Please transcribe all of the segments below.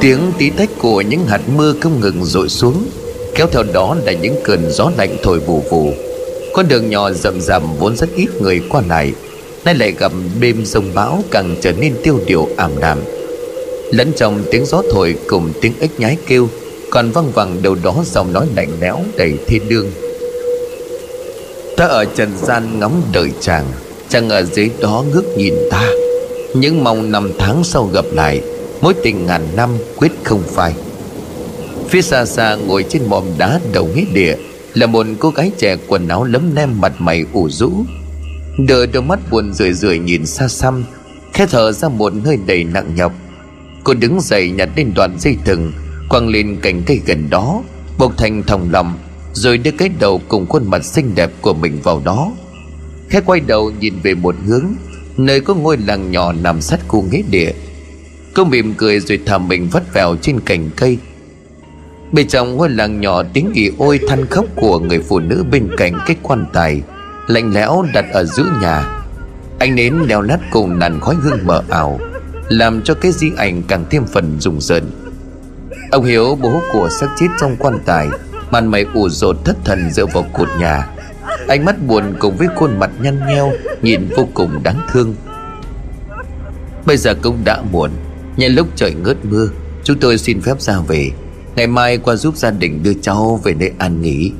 Tiếng tí tách của những hạt mưa không ngừng rội xuống, Kéo theo đó là những cơn gió lạnh thổi vù vù. Con đường nhỏ rậm rậm vốn rất ít người qua lại, Nay lại gặp đêm rông bão càng trở nên tiêu điều ảm đạm. Lẫn trong tiếng gió thổi cùng tiếng ếch nhái kêu, Còn văng vẳng đầu đó giọng nói lạnh lẽo đầy thiên đương Ta ở trần gian ngắm đợi chàng Chàng ở dưới đó ngước nhìn ta. Những mong năm tháng sau gặp lại Mối tình ngàn năm quyết không phai. Phía xa xa ngồi trên mỏm đá đầu nghĩa địa Là một cô gái trẻ quần áo lấm lem mặt mày ủ rũ. Đợi đôi mắt buồn rười rượi nhìn xa xăm, Khẽ thở ra một hơi đầy nặng nhọc. Cô đứng dậy nhặt lên đoạn dây thừng, Quăng lên cành cây gần đó, Bộc thành thòng lòng Rồi đưa cái đầu cùng khuôn mặt xinh đẹp của mình vào đó. Khẽ quay đầu nhìn về một hướng, Nơi có ngôi làng nhỏ nằm sát khu nghĩa địa. Cô mỉm cười rồi thả mình vắt vào trên cành cây. Bên trong ngôi làng nhỏ tiếng ỉ ôi than khóc của người phụ nữ bên cạnh cái quan tài, Lạnh lẽo đặt ở giữa nhà. Anh nến leo lát cùng làn khói hương mờ ảo, Làm cho cái di ảnh càng thêm phần rùng rợn. Ông Hiếu, bố của xác chết trong quan tài, Màn mày ủ rột thất thần dựa vào cột nhà. Ánh mắt buồn cùng với khuôn mặt nhăn nheo, Nhìn vô cùng đáng thương. Bây giờ cũng đã muộn. Nhân lúc trời ngớt mưa, Chúng tôi xin phép ra về. Ngày mai qua giúp gia đình đưa cháu về nơi an nghỉ.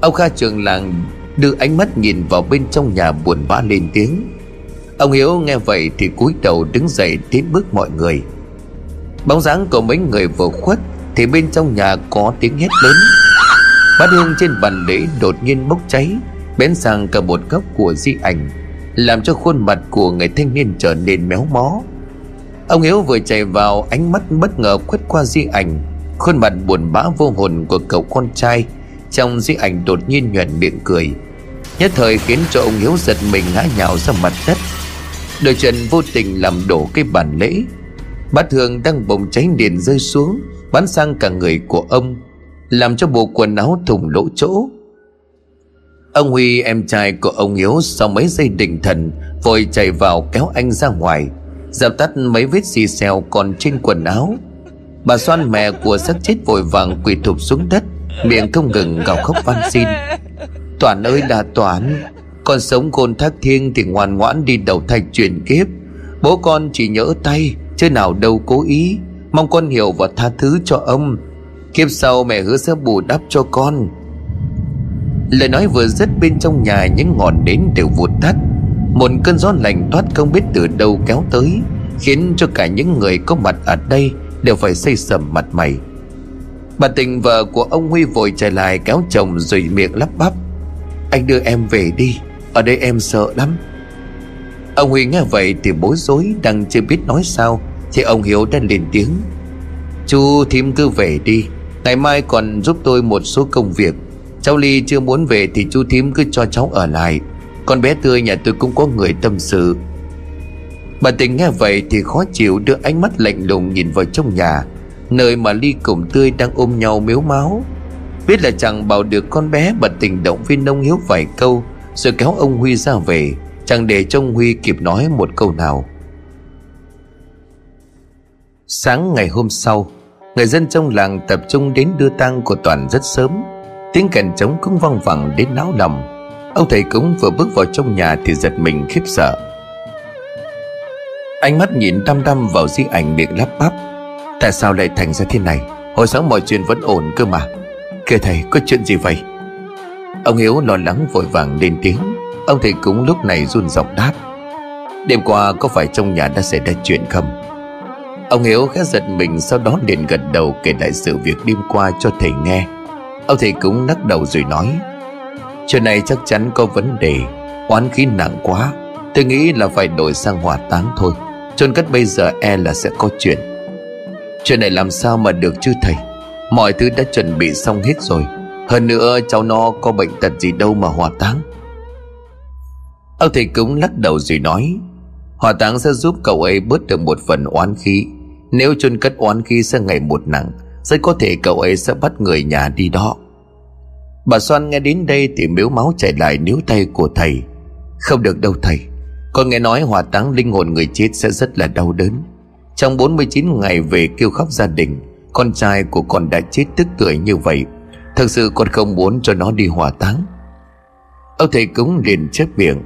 Ông Kha trường làng đưa ánh mắt nhìn vào bên trong nhà buồn bã lên tiếng. Ông Hiếu nghe vậy thì cúi đầu đứng dậy tiến bước mọi người. Bóng dáng của mấy người vừa khuất Thì bên trong nhà có tiếng hét lớn. Bát hương trên bàn lễ đột nhiên bốc cháy, Bén sang cả một góc của di ảnh, Làm cho khuôn mặt của người thanh niên trở nên méo mó. Ông Hiếu vừa chạy vào, ánh mắt bất ngờ quét qua di ảnh. Khuôn mặt buồn bã vô hồn của cậu con trai, Trong di ảnh đột nhiên nhoẻn miệng cười. Nhất thời khiến cho ông Hiếu giật mình ngã nhào ra mặt đất. Đôi chân vô tình làm đổ cái bàn lễ. Bát hương đang bồng cháy liền rơi xuống, Bắn sang cả người của ông, Làm cho bộ quần áo thủng lỗ chỗ. Ông Huy, em trai của ông Hiếu, Sau mấy giây định thần, Vội chạy vào kéo anh ra ngoài. Dập tắt mấy vết xì xèo còn trên quần áo. Bà xoan mẹ của xác chết vội vàng quỳ thụp xuống đất, Miệng không ngừng gào khóc van xin. Toàn ơi là Toàn Con sống côn thác thiêng thì ngoan ngoãn đi đầu thạch chuyển kiếp. Bố con chỉ nhỡ tay, Chứ nào đâu cố ý, Mong con hiểu và tha thứ cho ông. Kiếp sau mẹ hứa sẽ bù đắp cho con. Lời nói vừa dứt bên trong nhà những ngọn nến đều vụt tắt. Một cơn gió lạnh toát không biết từ đâu kéo tới, Khiến cho cả những người có mặt ở đây Đều phải xây sầm mặt mày. Bà tình vợ của ông Huy vội chạy lại kéo chồng rồi miệng lắp bắp, Anh đưa em về đi, Ở đây em sợ lắm. Ông Huy nghe vậy thì bối rối, Đang chưa biết nói sao, Thì ông Hiếu đã lên tiếng, Chú thím cứ về đi, Ngày mai còn giúp tôi một số công việc. Cháu Ly chưa muốn về Thì chú thím cứ cho cháu ở lại. Con bé tươi nhà tôi cũng có người tâm sự. Bà tình nghe vậy thì khó chịu Đưa ánh mắt lạnh lùng nhìn vào trong nhà, Nơi mà Ly cùng tươi đang ôm nhau miếu máu. Biết là chẳng bảo được con bé, Bà tình động viên nông hiếu vài câu, Rồi kéo ông Huy ra về, Chẳng để cho ông Huy kịp nói một câu nào. Sáng ngày hôm sau, Người dân trong làng tập trung đến đưa tang của Toàn rất sớm. Tiếng kèn trống cũng vang vẳng đến náo lòng Ông thầy cúng vừa bước vào trong nhà thì giật mình khiếp sợ. Ánh mắt nhìn đăm đăm vào di ảnh miệng lắp bắp. Tại sao lại thành ra thế này? Hồi sáng mọi chuyện vẫn ổn cơ mà. Kìa thầy, có chuyện gì vậy? Ông Hiếu lo lắng vội vàng lên tiếng. Ông thầy cúng lúc này run giọng đáp. Đêm qua có phải trong nhà đã xảy ra chuyện không? Ông Hiếu khẽ giật mình Sau đó liền gật đầu kể lại sự việc đêm qua cho thầy nghe. Ông thầy cúng lắc đầu rồi nói. Chuyện này chắc chắn có vấn đề. Oán khí nặng quá, Tôi nghĩ là phải đổi sang hỏa táng thôi. Chôn cất bây giờ e là sẽ có chuyện. Chuyện này làm sao mà được chứ thầy? Mọi thứ đã chuẩn bị xong hết rồi. Hơn nữa, cháu nó có bệnh tật gì đâu mà hỏa táng. Ông thầy cúng lắc đầu rồi nói, Hỏa táng sẽ giúp cậu ấy bớt được một phần oán khí. Nếu chôn cất oán khí sẽ ngày một nặng, Rất có thể cậu ấy sẽ bắt người nhà đi đó. Bà Soan nghe đến đây thì miếu máu chạy lại níu tay của thầy. Không được đâu thầy, Con nghe nói hỏa táng linh hồn người chết sẽ rất là đau đớn. Trong 49 ngày về kêu khóc gia đình, Con trai của con đã chết tức tuổi như vậy. Thật sự con không muốn cho nó đi hỏa táng. Ông thầy cúng liền chép miệng.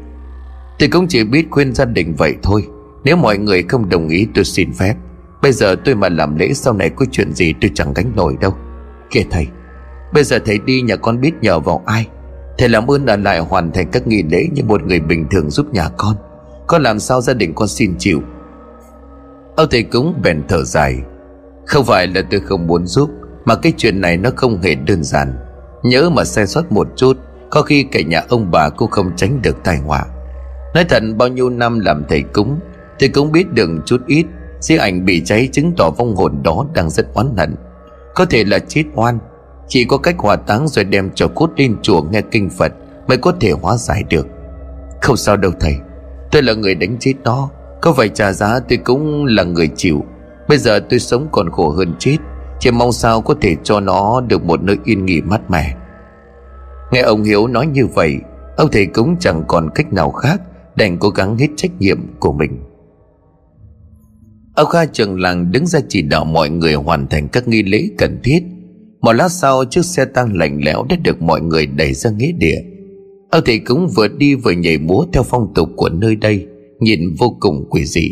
Thì cũng chỉ biết khuyên gia đình vậy thôi. Nếu mọi người không đồng ý tôi xin phép, Bây giờ tôi mà làm lễ sau này có chuyện gì tôi chẳng gánh nổi đâu. Kể thầy Bây giờ thầy đi nhà con biết nhờ vào ai. Thầy làm ơn ở lại hoàn thành các nghi lễ Như một người bình thường giúp nhà con. Con làm sao gia đình con xin chịu? Ông thầy cúng bèn thở dài. Không phải là tôi không muốn giúp, Mà cái chuyện này nó không hề đơn giản. Nhớ mà sai sót một chút, Có khi cả nhà ông bà cũng không tránh được tai họa. Nói thật, bao nhiêu năm làm thầy cúng, Thầy cũng biết được chút ít, Di ảnh bị cháy chứng tỏ vong hồn đó đang rất oán hận. Có thể là chết oan chỉ có cách hỏa táng rồi đem cho cốt lên chùa nghe kinh Phật Mới có thể hóa giải được. Không sao đâu thầy, Tôi là người đánh chết nó Có phải trả giá tôi cũng là người chịu. Bây giờ tôi sống còn khổ hơn chết, Chỉ mong sao có thể cho nó được một nơi yên nghỉ mát mẻ. Nghe ông Hiếu nói như vậy, Ông thầy cũng chẳng còn cách nào khác Đành cố gắng hết trách nhiệm của mình. Ông Kha trường làng đứng ra chỉ đạo mọi người hoàn thành các nghi lễ cần thiết. Một lát sau, chiếc xe tăng lạnh lẽo đã được mọi người đẩy ra nghĩa địa. Ông thầy cũng vừa đi vừa nhảy múa theo phong tục của nơi đây, Nhìn vô cùng quỷ dị.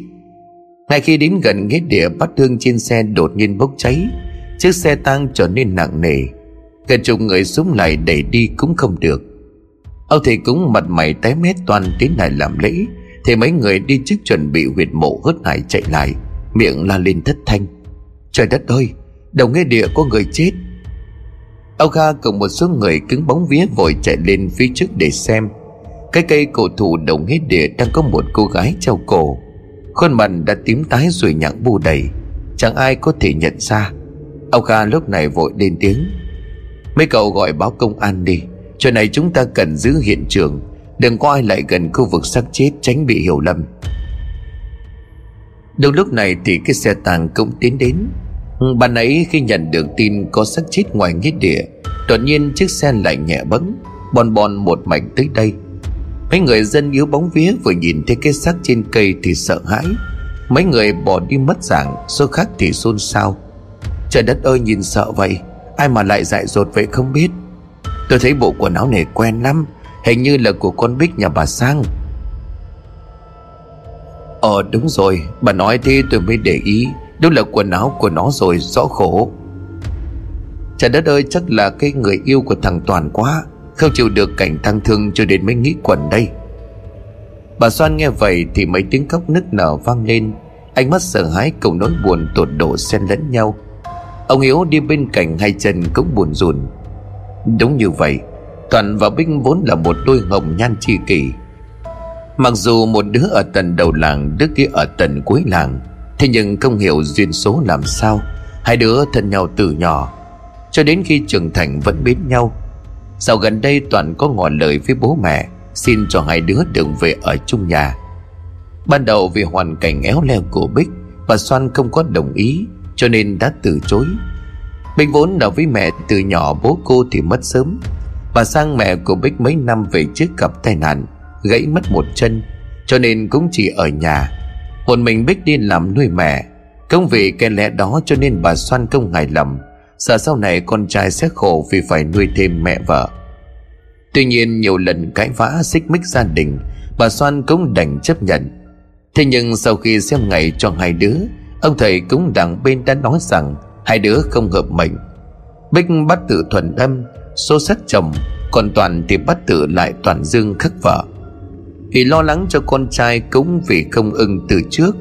Ngay khi đến gần nghĩa địa bắt hương trên xe đột nhiên bốc cháy. Chiếc xe tăng trở nên nặng nề. Gần chục người súng lại đẩy đi cũng không được. Ông thầy cũng mặt mày tái mét toàn tiến lại làm lễ, Thì mấy người đi trước chuẩn bị huyệt mộ hớt hải chạy lại, Miệng la lên thất thanh. Trời đất ơi, đầu nghĩa địa có người chết. Ông Kha cùng một số người cứng bóng vía vội chạy lên phía trước để xem. Cái cây cổ thụ đồng hết địa đang có một cô gái treo cổ. Khuôn mặt đã tím tái rồi nhặng bù đầy. Chẳng ai có thể nhận ra. Ông Kha lúc này vội lên tiếng. Mấy cậu gọi báo công an đi. Chuyện này chúng ta cần giữ hiện trường. Đừng có ai lại gần khu vực xác chết tránh bị hiểu lầm. Đúng lúc này thì cái xe tàng cũng tiến đến bà ấy khi nhận được tin có xác chết ngoài nghĩa địa, Đột nhiên chiếc xe lại nhẹ bẫng, Bon bon một mảnh tới đây. Mấy người dân yếu bóng vía vừa nhìn thấy cái xác trên cây thì sợ hãi. Mấy người bỏ đi mất dạng, Số khác thì xôn xao. Trời đất ơi, nhìn sợ vậy, Ai mà lại dại dột vậy không biết. Tôi thấy bộ quần áo này quen lắm, Hình như là của con Bích nhà bà Sang. Ờ đúng rồi, Bà nói thế tôi mới để ý. Đúng là quần áo của nó rồi, rõ khổ. Trời đất ơi, chắc là cái người yêu của thằng Toàn quá. Không chịu được cảnh thăng thương cho đến mới nghĩ quần đây. Bà Soan nghe vậy thì mấy tiếng khóc nức nở vang lên. Ánh mắt sợ hãi cùng nỗi buồn tột độ xen lẫn nhau. Ông Hiếu đi bên cạnh hai chân cũng buồn rùn. Đúng như vậy, Toàn và Binh vốn là một đôi hồng nhan tri kỷ. Mặc dù một đứa ở tận đầu làng, Đứa kia ở tận cuối làng Thế nhưng không hiểu duyên số làm sao. Hai đứa thân nhau từ nhỏ, Cho đến khi trưởng thành vẫn bên nhau. Sau gần đây Toàn có ngỏ lời với bố mẹ, Xin cho hai đứa được về ở chung nhà. Ban đầu vì hoàn cảnh éo leo của Bích Bà Soan không có đồng ý, Cho nên đã từ chối. Bích vốn ở với mẹ từ nhỏ bố cô thì mất sớm, Bà sang mẹ của Bích mấy năm về trước gặp tai nạn, Gãy mất một chân, Cho nên cũng chỉ ở nhà. Một mình Bích đi làm nuôi mẹ. Công vì cái lẽ đó cho nên bà Soan công ngài lầm Sợ sau này con trai sẽ khổ vì phải nuôi thêm mẹ vợ. Tuy nhiên nhiều lần cãi vã xích mích gia đình, Bà Soan cũng đành chấp nhận. Thế nhưng sau khi xem ngày cho hai đứa, Ông thầy cũng đằng bên đã nói rằng Hai đứa không hợp mệnh. Bích bắt tự thuần âm, Số sắc chồng, Còn Toàn thì bắt tự lại Toàn dương khắc vợ. Vì lo lắng cho con trai cũng vì không ưng từ trước.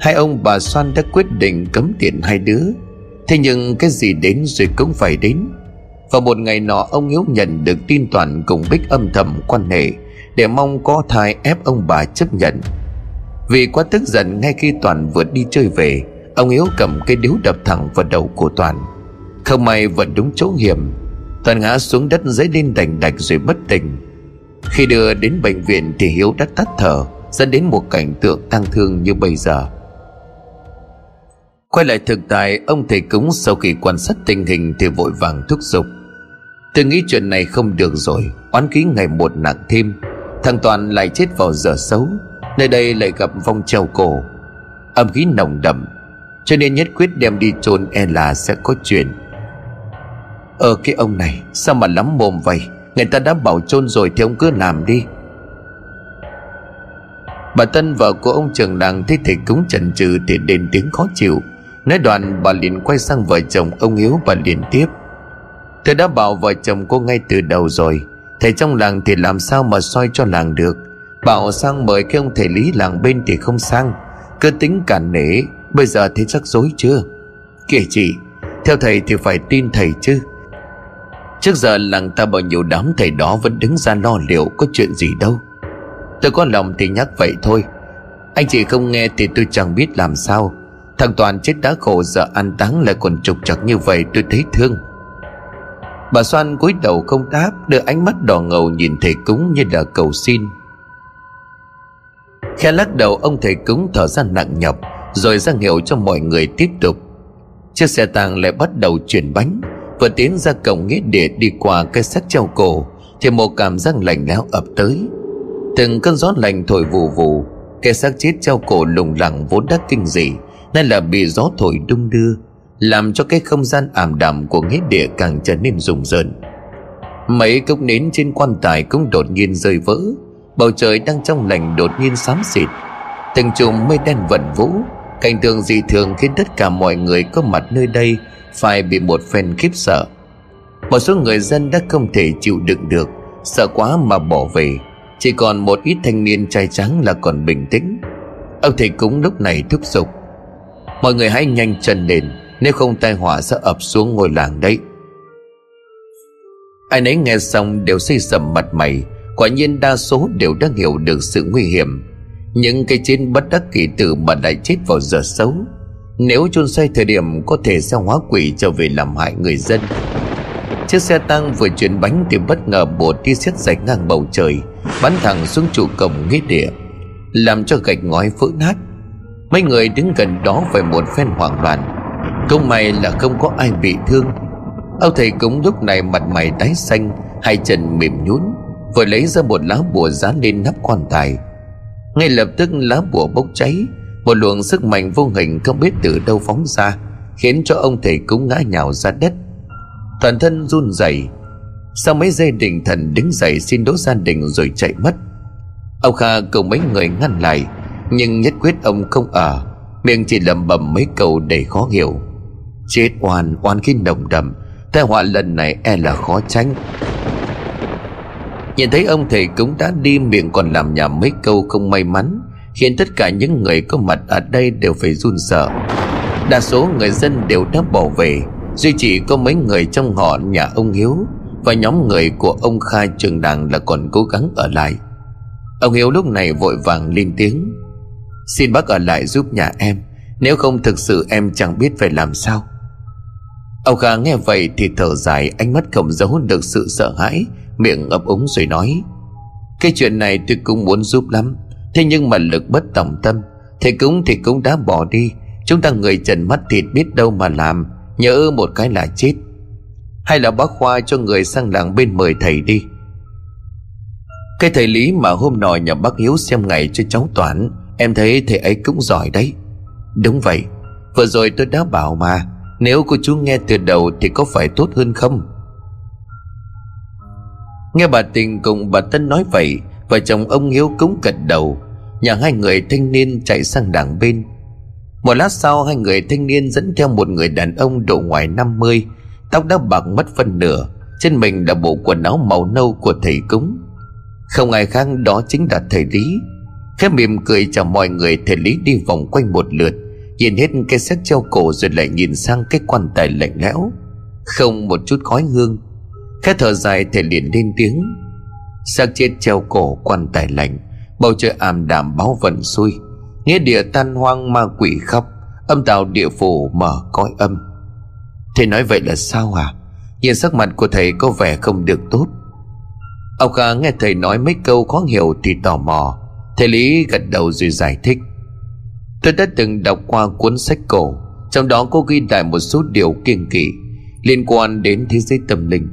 Hai ông bà Soan đã quyết định cấm tiền hai đứa. Thế nhưng cái gì đến rồi cũng phải đến. Và một ngày nọ, ông Hiếu nhận được tin Toàn cùng Bích âm thầm quan hệ Để mong có thai ép ông bà chấp nhận. Vì quá tức giận, ngay khi Toàn vừa đi chơi về, Ông Hiếu cầm cây điếu đập thẳng vào đầu của Toàn. Không may vẫn đúng chỗ hiểm. Toàn ngã xuống đất dấy lên đành đạch rồi bất tỉnh. Khi đưa đến bệnh viện thì Hiếu đã tắt thở, Dẫn đến một cảnh tượng tăng thương như bây giờ. Quay lại thực tại, Ông thầy cúng sau khi quan sát tình hình Thì vội vàng thúc giục. Tôi nghĩ chuyện này không được rồi, Oán khí ngày một nặng thêm. Thằng Toàn lại chết vào giờ xấu, Nơi đây lại gặp vong treo cổ. Âm khí nồng đậm, Cho nên nhất quyết đem đi chôn e là sẽ có chuyện. Ờ cái ông này, Sao mà lắm mồm vậy? Người ta đã bảo chôn rồi thì ông cứ làm đi. Bà Tân, vợ của ông trường đằng, thấy thầy cúng chần chừ thì đền tiếng khó chịu. Nói đoạn, bà liền quay sang vợ chồng ông Hiếu và liền tiếp. Tôi đã bảo vợ chồng cô ngay từ đầu rồi. Thầy trong làng thì làm sao mà soi cho làng được? Bảo sang mời cái ông thầy lý làng bên thì không sang. Cứ tính cản nể, Bây giờ thấy chắc dối chưa? Kể chị, Theo thầy thì phải tin thầy chứ. Trước giờ làng ta bao nhiêu đám thầy đó Vẫn đứng ra lo liệu có chuyện gì đâu. Tôi có lòng thì nhắc vậy thôi. Anh chị không nghe thì tôi chẳng biết làm sao. Thằng Toàn chết đã khổ, giờ ăn táng lại còn trục trặc như vậy, tôi thấy thương. Bà Soan cúi đầu không đáp, Đưa ánh mắt đỏ ngầu nhìn thầy cúng như là cầu xin. Khe lắc đầu, ông thầy cúng thở ra nặng nhọc, Rồi ra hiệu cho mọi người tiếp tục. Chiếc xe tàng lại bắt đầu chuyển bánh. Vừa tiến ra cổng nghĩa địa đi qua cái xác treo cổ, Thì một cảm giác lạnh lẽo ập tới. Từng cơn gió lạnh thổi vù vù, Cái xác chết treo cổ lùng lẳng vốn đã kinh dị, Nên là bị gió thổi đung đưa, Làm cho cái không gian ảm đạm của nghĩa địa càng trở nên rùng rợn. Mấy cốc nến trên quan tài cũng đột nhiên rơi vỡ, Bầu trời đang trong lành đột nhiên xám xịt. Từng chùm mây đen vẩn vũ Cảnh tượng dị thường khiến tất cả mọi người có mặt nơi đây Phải bị một phen khiếp sợ. Một số người dân đã không thể chịu đựng được, Sợ quá mà bỏ về. Chỉ còn một ít thanh niên trai trắng là còn bình tĩnh. Ông thầy cúng lúc này thúc giục. Mọi người hãy nhanh chân lên, Nếu không tai họa sẽ ập xuống ngôi làng đấy. Ai nấy nghe xong đều xây sầm mặt mày, Quả nhiên đa số đều đã hiểu được sự nguy hiểm. Những cái chết bất đắc kỳ tử mà lại chết vào giờ xấu. Nếu chôn xoay thời điểm, có thể sẽ hóa quỷ trở về làm hại người dân. Chiếc xe tăng vừa chuyển bánh thì bất ngờ bổ tia sét rạch ngang bầu trời, Bắn thẳng xuống trụ cổng nghĩa địa, Làm cho gạch ngói vỡ nát. Mấy người đứng gần đó phải một phen hoảng loạn. Không may là không có ai bị thương. Ông thầy cúng lúc này mặt mày tái xanh, Hai chân mềm nhún Vừa lấy ra một lá bùa dán lên nắp quan tài. Ngay lập tức lá bùa bốc cháy. Một luồng sức mạnh vô hình không biết từ đâu phóng ra, Khiến cho ông thầy cúng ngã nhào ra đất. Toàn thân run rẩy. Sau mấy giây định thần đứng dậy xin đỗ gia đình rồi chạy mất. Ông Kha cùng mấy người ngăn lại, Nhưng nhất quyết ông không ở. Miệng chỉ lẩm bẩm mấy câu đầy khó hiểu. Chết oan oan khi nồng đậm. Tai họa lần này e là khó tránh. Nhìn thấy ông thầy cúng đã đi miệng còn làm nhà mấy câu không may mắn, Khiến tất cả những người có mặt ở đây đều phải run sợ. Đa số người dân đều đã bỏ về, Duy chỉ có mấy người trong họ nhà ông Hiếu Và nhóm người của ông Khai trường đàng là còn cố gắng ở lại. Ông Hiếu lúc này vội vàng lên tiếng, Xin bác ở lại giúp nhà em, Nếu không thực sự em chẳng biết phải làm sao. Ông Kha nghe vậy thì thở dài, Ánh mắt không giấu được sự sợ hãi Miệng ấp úng rồi nói, Cái chuyện này tôi cũng muốn giúp lắm, Thế nhưng mà lực bất tòng tâm Thầy cúng thì cũng đã bỏ đi. Chúng ta người trần mắt thịt biết đâu mà làm, Nhớ một cái là chết. Hay là bác Khoa cho người sang làng bên mời thầy đi. Cái thầy Lý mà hôm nọ nhà bác Hiếu xem ngày cho cháu Toán, Em thấy thầy ấy cũng giỏi đấy. Đúng vậy, Vừa rồi tôi đã bảo mà, Nếu cô chú nghe từ đầu thì có phải tốt hơn không? Nghe bà Tình cùng bà Tân nói vậy, Vợ chồng ông Hiếu cũng gật đầu. Nhà hai người thanh niên chạy sang đảng bên. Một lát sau, hai người thanh niên dẫn theo một người đàn ông độ ngoài 50 Tóc đã bạc mất phân nửa, Trên mình là bộ quần áo màu nâu của thầy cúng. Không ai khác đó chính là thầy Lý. Khép mỉm cười chào mọi người, Thầy Lý đi vòng quanh một lượt, Nhìn hết cái xét treo cổ rồi lại nhìn sang cái quan tài lạnh lẽo. Không một chút khói hương. Khẽ thở dài thể liền lên tiếng. Xác chết treo cổ quan tài lạnh, bầu trời ảm đạm báo vận xui. Nghĩa địa tan hoang ma quỷ khóc, âm tào địa phủ mở cõi âm. Thầy nói vậy là sao à nhìn sắc mặt của thầy có vẻ không được tốt. Ông kha nghe thầy nói mấy câu khó hiểu thì tò mò. Thầy lý gật đầu rồi giải thích. Tôi đã từng đọc qua cuốn sách cổ, trong đó có ghi lại một số điều kiêng kỵ liên quan đến thế giới tâm linh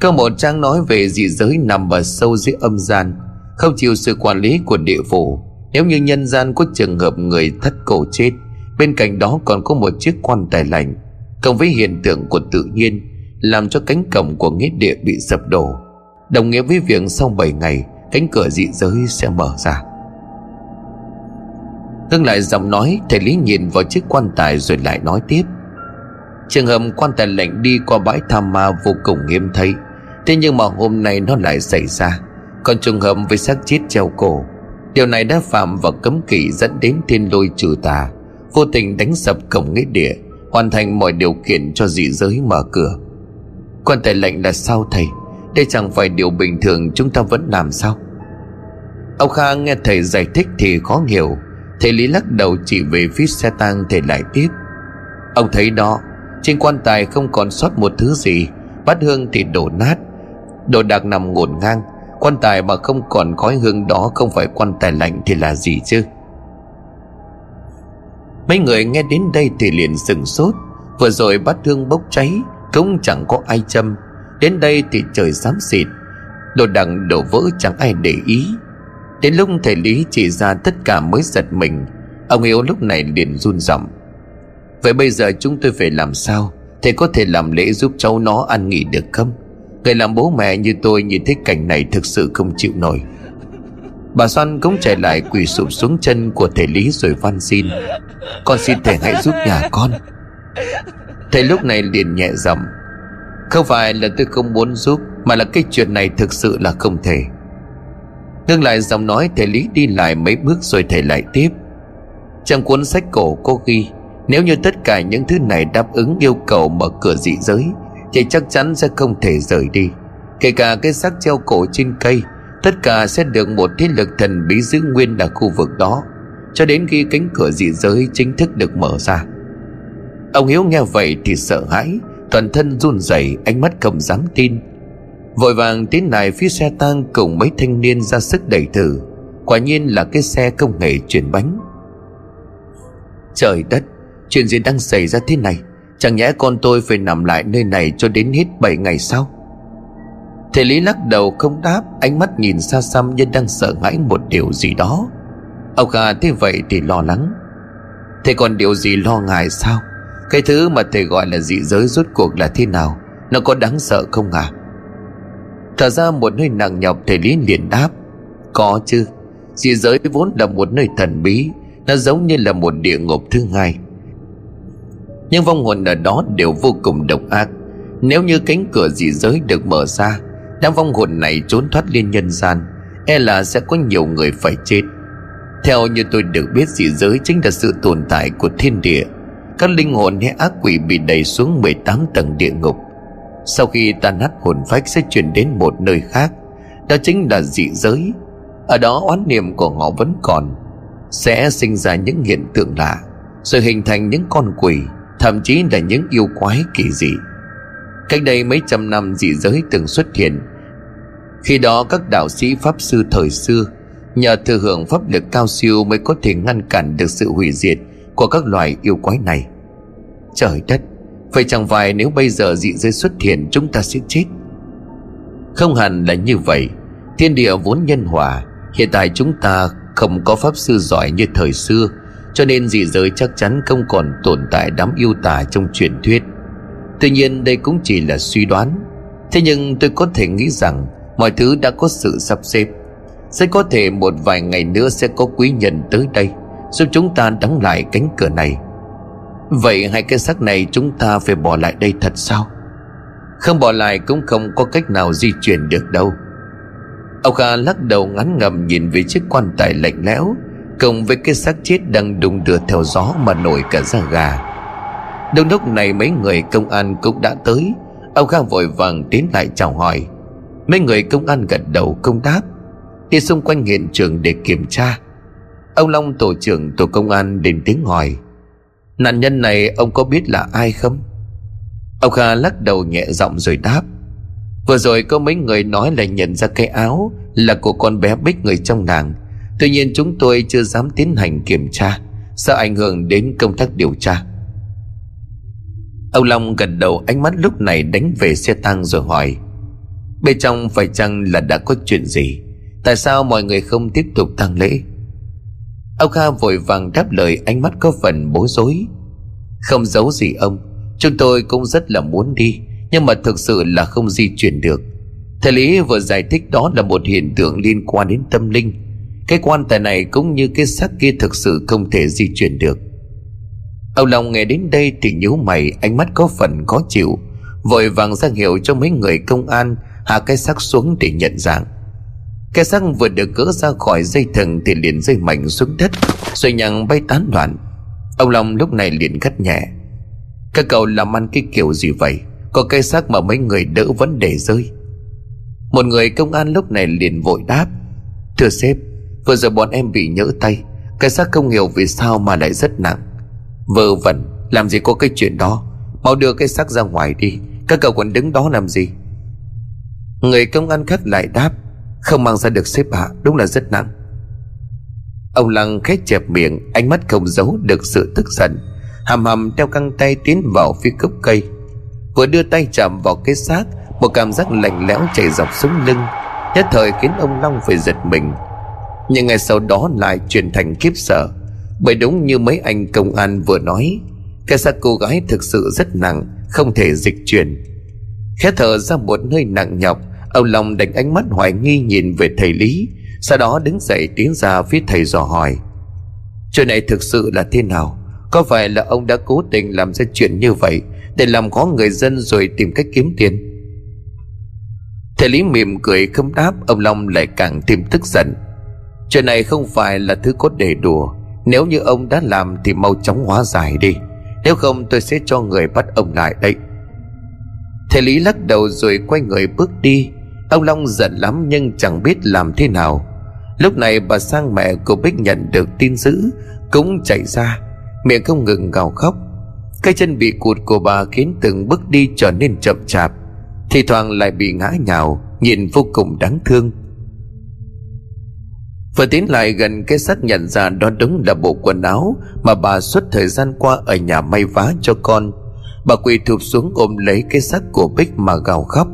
có một trang nói về dị giới nằm ở sâu dưới âm gian, Không chịu sự quản lý của địa phủ. Nếu như nhân gian có trường hợp người thất cổ chết, Bên cạnh đó còn có một chiếc quan tài lạnh Cộng với hiện tượng của tự nhiên, Làm cho cánh cổng của nghĩa địa bị sập đổ. Đồng nghĩa với việc sau 7 ngày, Cánh cửa dị giới sẽ mở ra. Hưng lại giọng nói, Thầy Lý nhìn vào chiếc quan tài rồi lại nói tiếp. Trường hợp quan tài lệnh đi qua bãi tham ma vô cùng nghiêm thấy. Thế nhưng mà hôm nay nó lại xảy ra. Còn trường hợp với xác chết treo cổ, Điều này đã phạm vào cấm kỵ dẫn đến thiên lôi trừ tà. Vô tình đánh sập cổng nghĩa địa, Hoàn thành mọi điều kiện cho dị giới mở cửa. Quan tài lệnh là sao thầy? Đây chẳng phải điều bình thường chúng ta vẫn làm sao? Ông Kha nghe thầy giải thích thì khó hiểu. Thầy Lý lắc đầu chỉ về phía xe tang thầy lại tiếp. Ông thấy đó, Trên quan tài không còn sót một thứ gì, Bát hương thì đổ nát. Đồ đạc nằm ngổn ngang. Quan tài mà không còn khói hương đó Không phải quan tài lạnh thì là gì chứ? Mấy người nghe đến đây thì liền sừng sốt. Vừa rồi bát hương bốc cháy, Cũng chẳng có ai châm. Đến đây thì trời xám xịt. Đồ đạc đổ vỡ chẳng ai để ý. Đến lúc thầy Lý chỉ ra tất cả mới giật mình. Ông yếu lúc này liền run giọng. Vậy bây giờ chúng tôi phải làm sao? Thầy có thể làm lễ giúp cháu nó ăn nghỉ được không? Người làm bố mẹ như tôi nhìn thấy cảnh này thực sự không chịu nổi. Bà Xoan cũng chạy lại quỳ sụp xuống chân của thầy Lý rồi van xin. Con xin thầy hãy giúp nhà con. Thầy lúc này liền nhẹ giọng, Không phải là tôi không muốn giúp, Mà là cái chuyện này thực sự là không thể. Ngưng lại giọng nói, thầy Lý đi lại mấy bước rồi thầy lại tiếp. Trong cuốn sách cổ có ghi, Nếu như tất cả những thứ này đáp ứng yêu cầu mở cửa dị giới thì chắc chắn sẽ không thể rời đi. Kể cả cái xác treo cổ trên cây, Tất cả sẽ được một thế lực thần bí giữ nguyên ở khu vực đó. Cho đến khi cánh cửa dị giới chính thức được mở ra. Ông Hiếu nghe vậy thì sợ hãi, Toàn thân run rẩy, ánh mắt không dám tin. Vội vàng tiến lại phía xe tang cùng mấy thanh niên ra sức đẩy thử. Quả nhiên là cái xe công nghệ chuyển bánh. Trời đất, Chuyện gì đang xảy ra thế này? Chẳng nhẽ con tôi phải nằm lại nơi này cho đến hết 7 ngày sau? Thầy Lý lắc đầu không đáp, Ánh mắt nhìn xa xăm như đang sợ hãi một điều gì đó. Ông Kha thế vậy thì lo lắng. Thầy còn điều gì lo ngại sao? Cái thứ mà thầy gọi là dị giới rốt cuộc là thế nào? Nó có đáng sợ không à Thở ra một nơi nặng nhọc, thầy Lý liền đáp. Có chứ, Dị giới vốn là một nơi thần bí. Nó giống như là một địa ngục thứ hai. Nhưng vong hồn ở đó đều vô cùng độc ác. Nếu như cánh cửa dị giới được mở ra, Đám vong hồn này trốn thoát lên nhân gian E là sẽ có nhiều người phải chết. Theo như tôi được biết, dị giới chính là sự tồn tại của thiên địa. Các linh hồn hay ác quỷ bị đẩy xuống 18 tầng địa ngục. Sau khi tan nát, hồn phách sẽ chuyển đến một nơi khác, Đó chính là dị giới. Ở đó, oán niệm của họ vẫn còn, Sẽ sinh ra những hiện tượng lạ, Rồi hình thành những con quỷ. Thậm chí là những yêu quái kỳ dị. Cách đây mấy trăm năm, dị giới từng xuất hiện. Khi đó, các đạo sĩ pháp sư thời xưa, Nhờ thừa hưởng pháp lực cao siêu Mới có thể ngăn cản được sự hủy diệt Của các loài yêu quái này. Trời đất, Vậy chẳng phải nếu bây giờ dị giới xuất hiện, Chúng ta sẽ chết? Không hẳn là như vậy. Thiên địa vốn nhân hòa, Hiện tại chúng ta không có pháp sư giỏi như thời xưa. Cho nên dị giới chắc chắn không còn tồn tại đám yêu tà trong truyền thuyết. Tuy nhiên đây cũng chỉ là suy đoán. Thế nhưng tôi có thể nghĩ rằng Mọi thứ đã có sự sắp xếp. Sẽ có thể một vài ngày nữa sẽ có quý nhân tới đây, Giúp chúng ta đóng lại cánh cửa này. Vậy hai cái xác này chúng ta phải bỏ lại đây thật sao? Không bỏ lại cũng không có cách nào di chuyển được đâu. Ông Kha lắc đầu ngắn ngầm nhìn về chiếc quan tài lạnh lẽo. Cùng với cái xác chết đang đùng đưa theo gió mà nổi cả da gà. Đông lúc này mấy người công an cũng đã tới. Ông Khang vội vàng tiến lại chào hỏi. Mấy người công an gật đầu công đáp. Đi xung quanh hiện trường để kiểm tra. Ông Long, tổ trưởng tổ công an đến tiếng hỏi. Nạn nhân này ông có biết là ai không? Ông Kha lắc đầu nhẹ giọng rồi đáp. Vừa rồi có mấy người nói là nhận ra cái áo Là của con bé Bích người trong làng. Tuy nhiên chúng tôi chưa dám tiến hành kiểm tra, Sợ ảnh hưởng đến công tác điều tra. Ông Long gật đầu ánh mắt lúc này đánh về xe tăng rồi hỏi, Bên trong phải chăng là đã có chuyện gì? Tại sao mọi người không tiếp tục tăng lễ? Ông Kha vội vàng đáp lời ánh mắt có phần bối rối, Không giấu gì ông, Chúng tôi cũng rất là muốn đi, Nhưng mà thực sự là không di chuyển được. Thầy Lý vừa giải thích đó là một hiện tượng liên quan đến tâm linh cái quan tài này cũng như cái xác kia thực sự không thể di chuyển được. Ông Long nghe đến đây thì nhíu mày, Ánh mắt có phần khó chịu. Vội vàng ra hiệu cho mấy người công an Hạ cái xác xuống để nhận dạng. Cái xác vừa được gỡ ra khỏi dây thừng Thì liền rơi mạnh xuống đất, Rồi nhằng bay tán loạn. Ông Long lúc này liền gắt nhẹ. Các cậu làm ăn cái kiểu gì vậy? Có cái xác mà mấy người đỡ vấn đề rơi. Một người công an lúc này liền vội đáp. Thưa sếp Vừa rồi bọn em bị nhỡ tay Cái xác không hiểu vì sao mà lại rất nặng. Vợ vẩn, Làm gì có cái chuyện đó? Mau đưa cái xác ra ngoài đi, Các cậu còn đứng đó làm gì? Người công an khác lại đáp, Không mang ra được xếp hạ Đúng là rất nặng. Ông Lăng khét chẹp miệng, Ánh mắt không giấu được sự tức giận Hầm hầm đeo căng tay tiến vào phía gốc cây. Vừa đưa tay chạm vào cái xác, Một cảm giác lạnh lẽo chảy dọc sống lưng, Nhất thời khiến ông Long phải giật mình. Nhưng ngày sau đó lại chuyển thành kiếp sợ. Bởi đúng như mấy anh công an vừa nói, Cái xác cô gái thực sự rất nặng, Không thể dịch chuyển. Khẽ thở ra một hơi nặng nhọc, Ông Long đánh ánh mắt hoài nghi nhìn về thầy Lý, Sau đó đứng dậy tiến ra phía thầy dò hỏi. Chuyện này thực sự là thế nào? Có phải là ông đã cố tình làm ra chuyện như vậy Để làm khó người dân rồi tìm cách kiếm tiền? Thầy Lý mỉm cười không đáp, Ông Long lại càng thêm tức giận. Chuyện này không phải là thứ cốt để đùa. Nếu như ông đã làm thì mau chóng hóa giải đi. Nếu không, tôi sẽ cho người bắt ông lại đấy. Thầy Lý lắc đầu rồi quay người bước đi. Ông Long giận lắm nhưng chẳng biết làm thế nào. Lúc này bà sang mẹ của Bích nhận được tin dữ, Cũng chạy ra. Miệng không ngừng gào khóc. Cái chân bị cụt của bà khiến từng bước đi trở nên chậm chạp. Thì thoảng lại bị ngã nhào, Nhìn vô cùng đáng thương. Vừa tiến lại gần cái xác nhận ra đó đúng là bộ quần áo Mà bà suốt thời gian qua ở nhà may vá cho con. Bà quỳ thụp xuống ôm lấy cái xác của Bích mà gào khóc.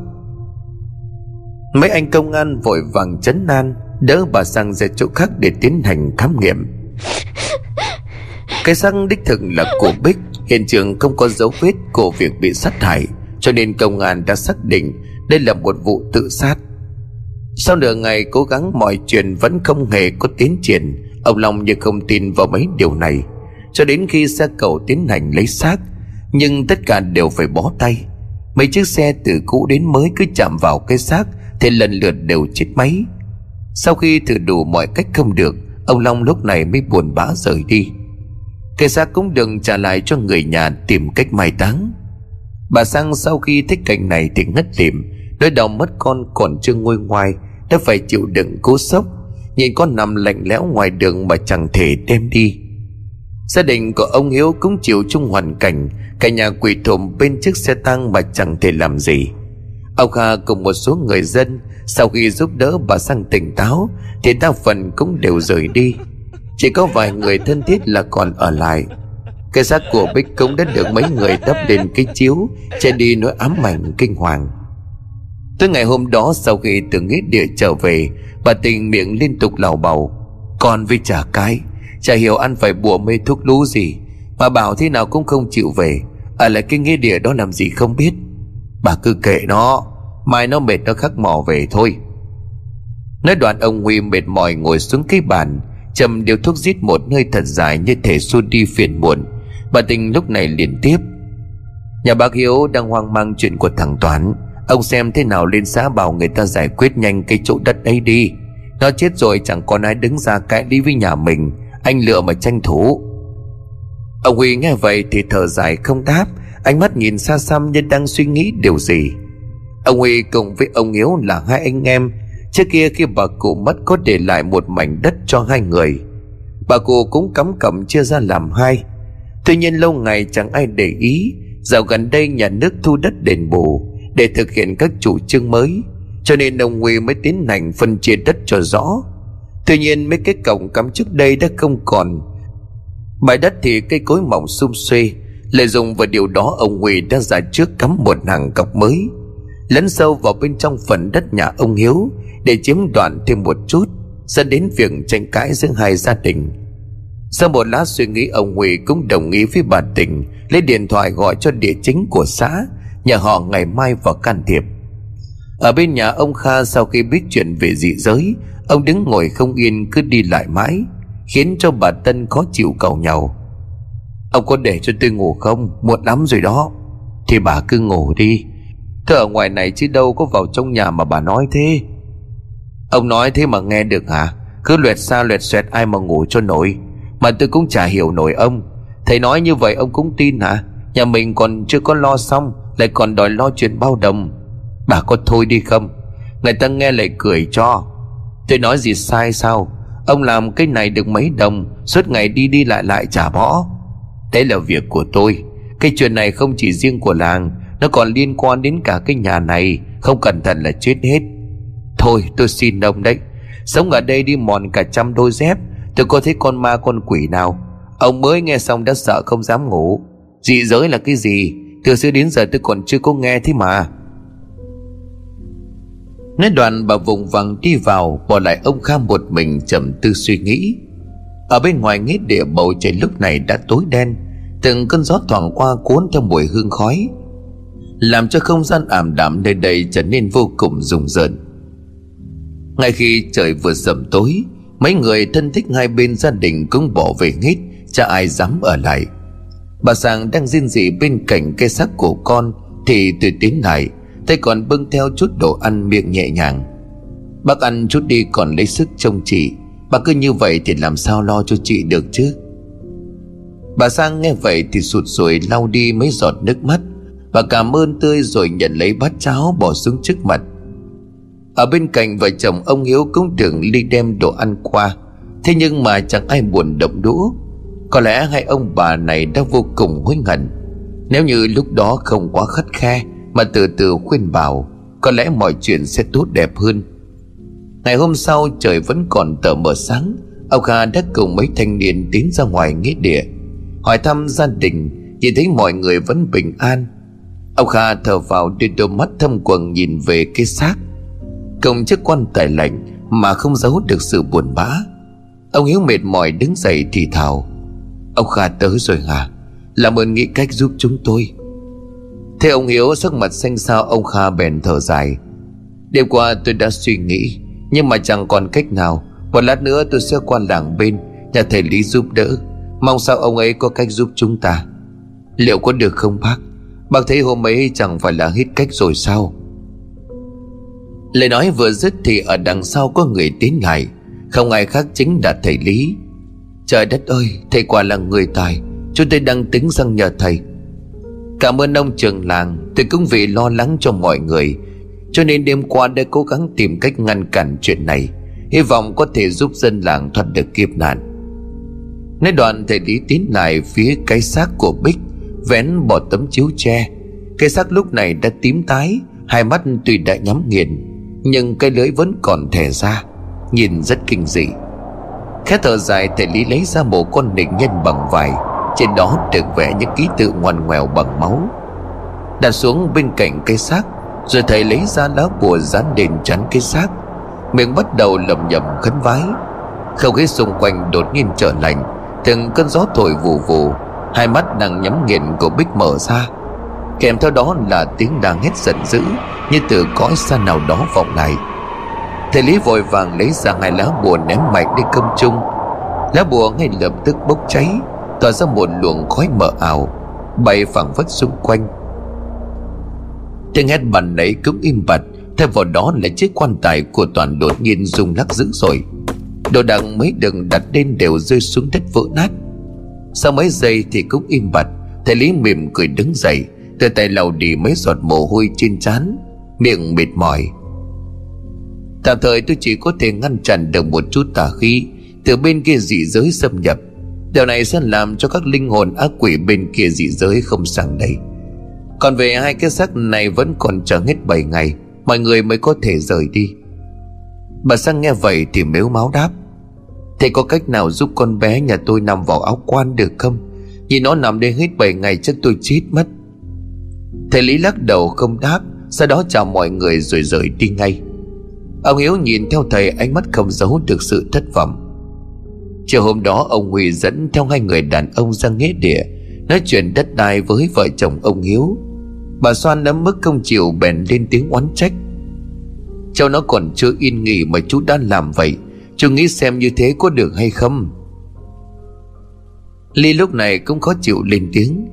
Mấy anh công an vội vàng chấn an, Đỡ bà sang ra chỗ khác để tiến hành khám nghiệm. Cái xác đích thực là của Bích, Hiện trường không có dấu vết của việc bị sát hại, Cho nên công an đã xác định Đây là một vụ tự sát. Sau nửa ngày cố gắng mọi chuyện vẫn không hề có tiến triển, Ông Long như không tin vào mấy điều này. Cho đến khi xe cầu tiến hành lấy xác, Nhưng tất cả đều phải bó tay. Mấy chiếc xe từ cũ đến mới cứ chạm vào cái xác, Thì lần lượt đều chết máy. Sau khi thử đủ mọi cách không được, Ông Long lúc này mới buồn bã rời đi. Cái xác cũng đừng trả lại cho người nhà tìm cách mai táng. Bà Sang sau khi thích cảnh này thì ngất lịm nỗi đau mất con còn chưa ngôi ngoài Đã phải chịu đựng cú sốc. Nhìn con nằm lạnh lẽo ngoài đường mà chẳng thể đem đi. Gia đình của ông Hiếu cũng chịu chung hoàn cảnh. Cả nhà quỳ thụm bên chiếc xe tăng mà chẳng thể làm gì. Ông Kha cùng một số người dân, Sau khi giúp đỡ bà sang tỉnh táo, Thì đa phần cũng đều rời đi. Chỉ có vài người thân thiết là còn ở lại. Cái xác của Bích cũng đã được mấy người đắp lên cái chiếu, Che đi nỗi ám ảnh kinh hoàng. Tới ngày hôm đó sau khi từ nghĩa địa trở về, Bà tình miệng liên tục lào bầu Con với chả cái, Chả hiểu ăn phải bùa mê thuốc lú gì, Mà bảo thế nào cũng không chịu về Ở lại cái nghĩa địa đó làm gì không biết. Bà cứ kệ nó, Mai nó mệt nó khắc mò về thôi. Nói đoạn ông Huy mệt mỏi ngồi xuống cái bàn Chầm điều thuốc giết một hơi thật dài Như thể xua đi phiền muộn. Bà tình lúc này liền tiếp, Nhà bác Hiếu đang hoang mang chuyện của thằng Toán Ông xem thế nào lên xã bảo người ta giải quyết nhanh cái chỗ đất ấy đi. Nó chết rồi chẳng còn ai đứng ra cãi đi với nhà mình. Anh lựa mà tranh thủ. Ông Huy nghe vậy thì thở dài không đáp. Ánh mắt nhìn xa xăm như đang suy nghĩ điều gì. Ông Huy cùng với ông Hiếu là hai anh em. Trước kia khi bà cụ mất có để lại một mảnh đất cho hai người. Bà cụ cũng cắm cẩm chia ra làm hai. Tuy nhiên lâu ngày chẳng ai để ý. Dạo gần đây nhà nước thu đất đền bù. Để thực hiện các chủ trương mới, Cho nên ông Huy mới tiến hành phân chia đất cho rõ. Tuy nhiên mấy cái cổng cắm trước đây đã không còn. Bãi đất thì cây cối mỏng xum xuê, Lợi dụng vào điều đó ông Huy đã ra trước cắm một hàng cọc mới, Lấn sâu vào bên trong phần đất nhà ông Hiếu Để chiếm đoạt thêm một chút, Dẫn đến việc tranh cãi giữa hai gia đình. Sau một lát suy nghĩ, ông Huy cũng đồng ý với bà Tình, Lấy điện thoại gọi cho địa chính của xã nhà họ ngày mai vào can thiệp. Ở bên nhà ông Kha sau khi biết chuyện về dị giới, Ông đứng ngồi không yên cứ đi lại mãi, Khiến cho bà Tân khó chịu cầu nhau. Ông có để cho tôi ngủ không? Muộn lắm rồi đó. Thì bà cứ ngủ đi. Tôi ở ngoài này chứ đâu có vào trong nhà mà bà nói thế. Ông nói thế mà nghe được hả? Cứ luyệt xa luyệt xoẹt ai mà ngủ cho nổi. Mà tôi cũng chả hiểu nổi ông. Thầy nói như vậy ông cũng tin hả? Nhà mình còn chưa có lo xong. Lại còn đòi lo chuyện bao đồng. Bà có thôi đi không? Người ta nghe lại cười cho. Tôi nói gì sai sao? Ông làm cái này được mấy đồng, Suốt ngày đi đi lại lại trả bỏ. Đấy là việc của tôi. Cái chuyện này không chỉ riêng của làng, Nó còn liên quan đến cả cái nhà này, Không cẩn thận là chết hết. Thôi, tôi xin ông đấy. Sống ở đây đi mòn cả trăm đôi dép, Tôi có thấy con ma con quỷ nào? Ông mới nghe xong đã sợ không dám ngủ. Dị giới là cái gì? Từ xưa đến giờ tôi còn chưa có nghe thế mà. Nói đoạn bà vùng vằng đi vào, Bỏ lại ông Kha một mình trầm tư suy nghĩ. Ở bên ngoài nghĩa địa bầu trời lúc này đã tối đen, Từng cơn gió thoảng qua cuốn theo mùi hương khói, Làm cho không gian ảm đạm nơi đây trở nên vô cùng rùng rợn. Ngay khi trời vừa sầm tối, Mấy người thân thích hai bên gia đình cũng bỏ về hết Chả ai dám ở lại. Bà Sang đang riêng dị bên cạnh cây xác của con, Thì tôi tiến lại, Tay còn bưng theo chút đồ ăn miệng nhẹ nhàng. Bác ăn chút đi còn lấy sức trông chị. Bà cứ như vậy thì làm sao lo cho chị được chứ? Bà Sang nghe vậy thì sụt sùi lau đi mấy giọt nước mắt. Bà cảm ơn tươi rồi nhận lấy bát cháo bỏ xuống trước mặt. Ở bên cạnh vợ chồng ông Hiếu cũng tưởng ly đem đồ ăn qua. Thế nhưng mà chẳng ai buồn động đũa. Có lẽ hai ông bà này đã vô cùng hối hận. Nếu như lúc đó không quá khắt khe, Mà từ từ khuyên bảo, Có lẽ mọi chuyện sẽ tốt đẹp hơn. Ngày hôm sau, trời vẫn còn tờ mờ sáng. Ông Kha đã cùng mấy thanh niên tiến ra ngoài nghĩa địa, Hỏi thăm gia đình chỉ thấy mọi người vẫn bình an. Ông Kha thở vào đưa đôi mắt thâm quầng nhìn về cái xác. Cùng chiếc quan tài lạnh Mà không giấu được sự buồn bã. Ông Hiếu mệt mỏi đứng dậy thì thào Ông Kha tới rồi hả Làm ơn nghĩ cách giúp chúng tôi. Thế ông Hiếu sắc mặt xanh xao, Ông Kha bèn thở dài. Đêm qua tôi đã suy nghĩ, Nhưng mà chẳng còn cách nào. Một lát nữa tôi sẽ qua làng bên Nhà thầy Lý giúp đỡ. Mong sao ông ấy có cách giúp chúng ta. Liệu có được không bác? Bác thấy hôm ấy chẳng phải là hết cách rồi sao? Lời nói vừa dứt thì ở đằng sau có người tiến lại. Không ai khác chính là thầy Lý. Trời đất ơi, Thầy quả là người tài. Chúng tôi đang tính rằng nhờ thầy. Cảm ơn ông trường làng, Tôi cũng vì lo lắng cho mọi người. Cho nên đêm qua đã cố gắng tìm cách ngăn cản chuyện này. Hy vọng có thể giúp dân làng thoát được kiếp nạn. Nói đoạn, thầy lý tiến lại phía cái xác của Bích, Vén bỏ tấm chiếu tre. Cái xác lúc này đã tím tái, Hai mắt tuy đã nhắm nghiền, Nhưng cái lưỡi vẫn còn thẻ ra, Nhìn rất kinh dị. Khẽ thở dài thầy lý lấy ra một con nịnh nhân bằng vải. Trên đó được vẽ những ký tự ngoằn ngoèo bằng máu. Đặt xuống bên cạnh cây xác, Rồi thầy lấy ra lá bùa dán đền chắn cái xác. Miệng bắt đầu lầm nhầm khấn vái. Không khí xung quanh đột nhiên trở lạnh, Từng cơn gió thổi vù vù. Hai mắt đang nhắm nghiền của Bích mở ra. Kèm theo đó là tiếng đang hét giận dữ, Như từ cõi xa nào đó vọng lại. Thầy Lý vội vàng lấy ra hai lá bùa ném mạnh đi công trung. Lá bùa ngay lập tức bốc cháy, Tỏa ra một luồng khói mờ ảo, Bay phẳng phất xung quanh. Tiếng hét bàn nấy cũng im bặt Thêm vào đó là chiếc quan tài của toàn đột nhiên rung lắc dữ rồi Đồ đạc mấy đường đặt lên đều rơi xuống đất vỡ nát. Sau mấy giây thì cũng im bặt Thầy Lý mỉm cười đứng dậy Từ tay lau đi mấy giọt mồ hôi trên trán, Miệng mệt mỏi. Tạm thời tôi chỉ có thể ngăn chặn được một chút tà khí Từ bên kia dị giới xâm nhập. Điều này sẽ làm cho các linh hồn ác quỷ bên kia dị giới không sang đây. Còn về hai cái xác này vẫn còn chờ hết 7 ngày, Mọi người mới có thể rời đi. Bà sang nghe vậy thì mếu máu đáp. Thầy có cách nào giúp con bé nhà tôi nằm vào áo quan được không? Nhìn nó nằm đây hết 7 ngày chắc tôi chết mất. Thầy Lý lắc đầu không đáp, Sau đó chào mọi người rồi rời đi ngay. Ông Hiếu nhìn theo thầy, ánh mắt không giấu được sự thất vọng. Chiều hôm đó, ông Huy dẫn theo hai người đàn ông ra nghĩa địa, Nói chuyện đất đai với vợ chồng ông Hiếu. Bà Soan nắm mức không chịu bèn lên tiếng oán trách. Cháu nó còn chưa yên nghỉ mà chú đã làm vậy, Chú nghĩ xem như thế có được hay không? Ly lúc này cũng khó chịu lên tiếng.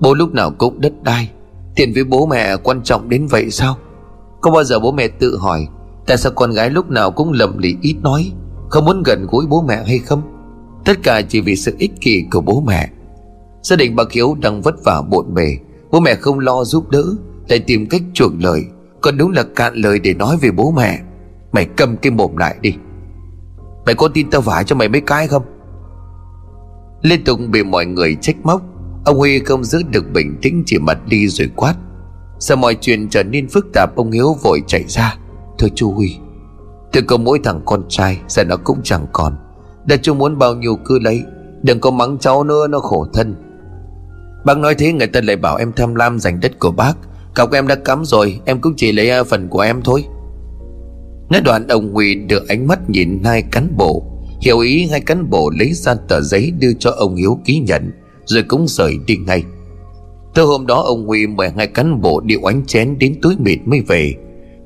Bố lúc nào cũng đất đai Tiền với bố mẹ quan trọng đến vậy sao? Có bao giờ bố mẹ tự hỏi Tại sao con gái lúc nào cũng lầm lì ít nói, Không muốn gần gũi bố mẹ hay không? Tất cả chỉ vì sự ích kỷ của bố mẹ. Gia đình bà Hiếu đang vất vả bộn bề. Bố mẹ không lo giúp đỡ, Lại tìm cách chuộc lời. Còn đúng là cạn lời để nói về bố mẹ. Mày cầm cái mồm lại đi. Mày có tin tao vả cho mày mấy cái không? Liên tục bị mọi người trách móc, Ông Huy không giữ được bình tĩnh, Chỉ mặt đi rồi quát. Sao mọi chuyện trở nên phức tạp, Ông Hiếu vội chạy ra. Thưa chú Huy Tôi có mỗi thằng con trai Giờ nó cũng chẳng còn. Đã chú muốn bao nhiêu cứ lấy, Đừng có mắng cháu nữa, nó khổ thân. Bác nói thế, người ta lại bảo em tham lam giành đất của bác. Cọc em đã cắm rồi, Em cũng chỉ lấy à, phần của em thôi. Nói đoạn ông Huy được ánh mắt nhìn hai cán bộ, Hiểu ý hai cán bộ lấy ra tờ giấy đưa cho ông Hiếu ký nhận, Rồi cũng rời đi ngay. Từ hôm đó ông Huy mời hai cán bộ đi oánh chén đến túi mịt mới về.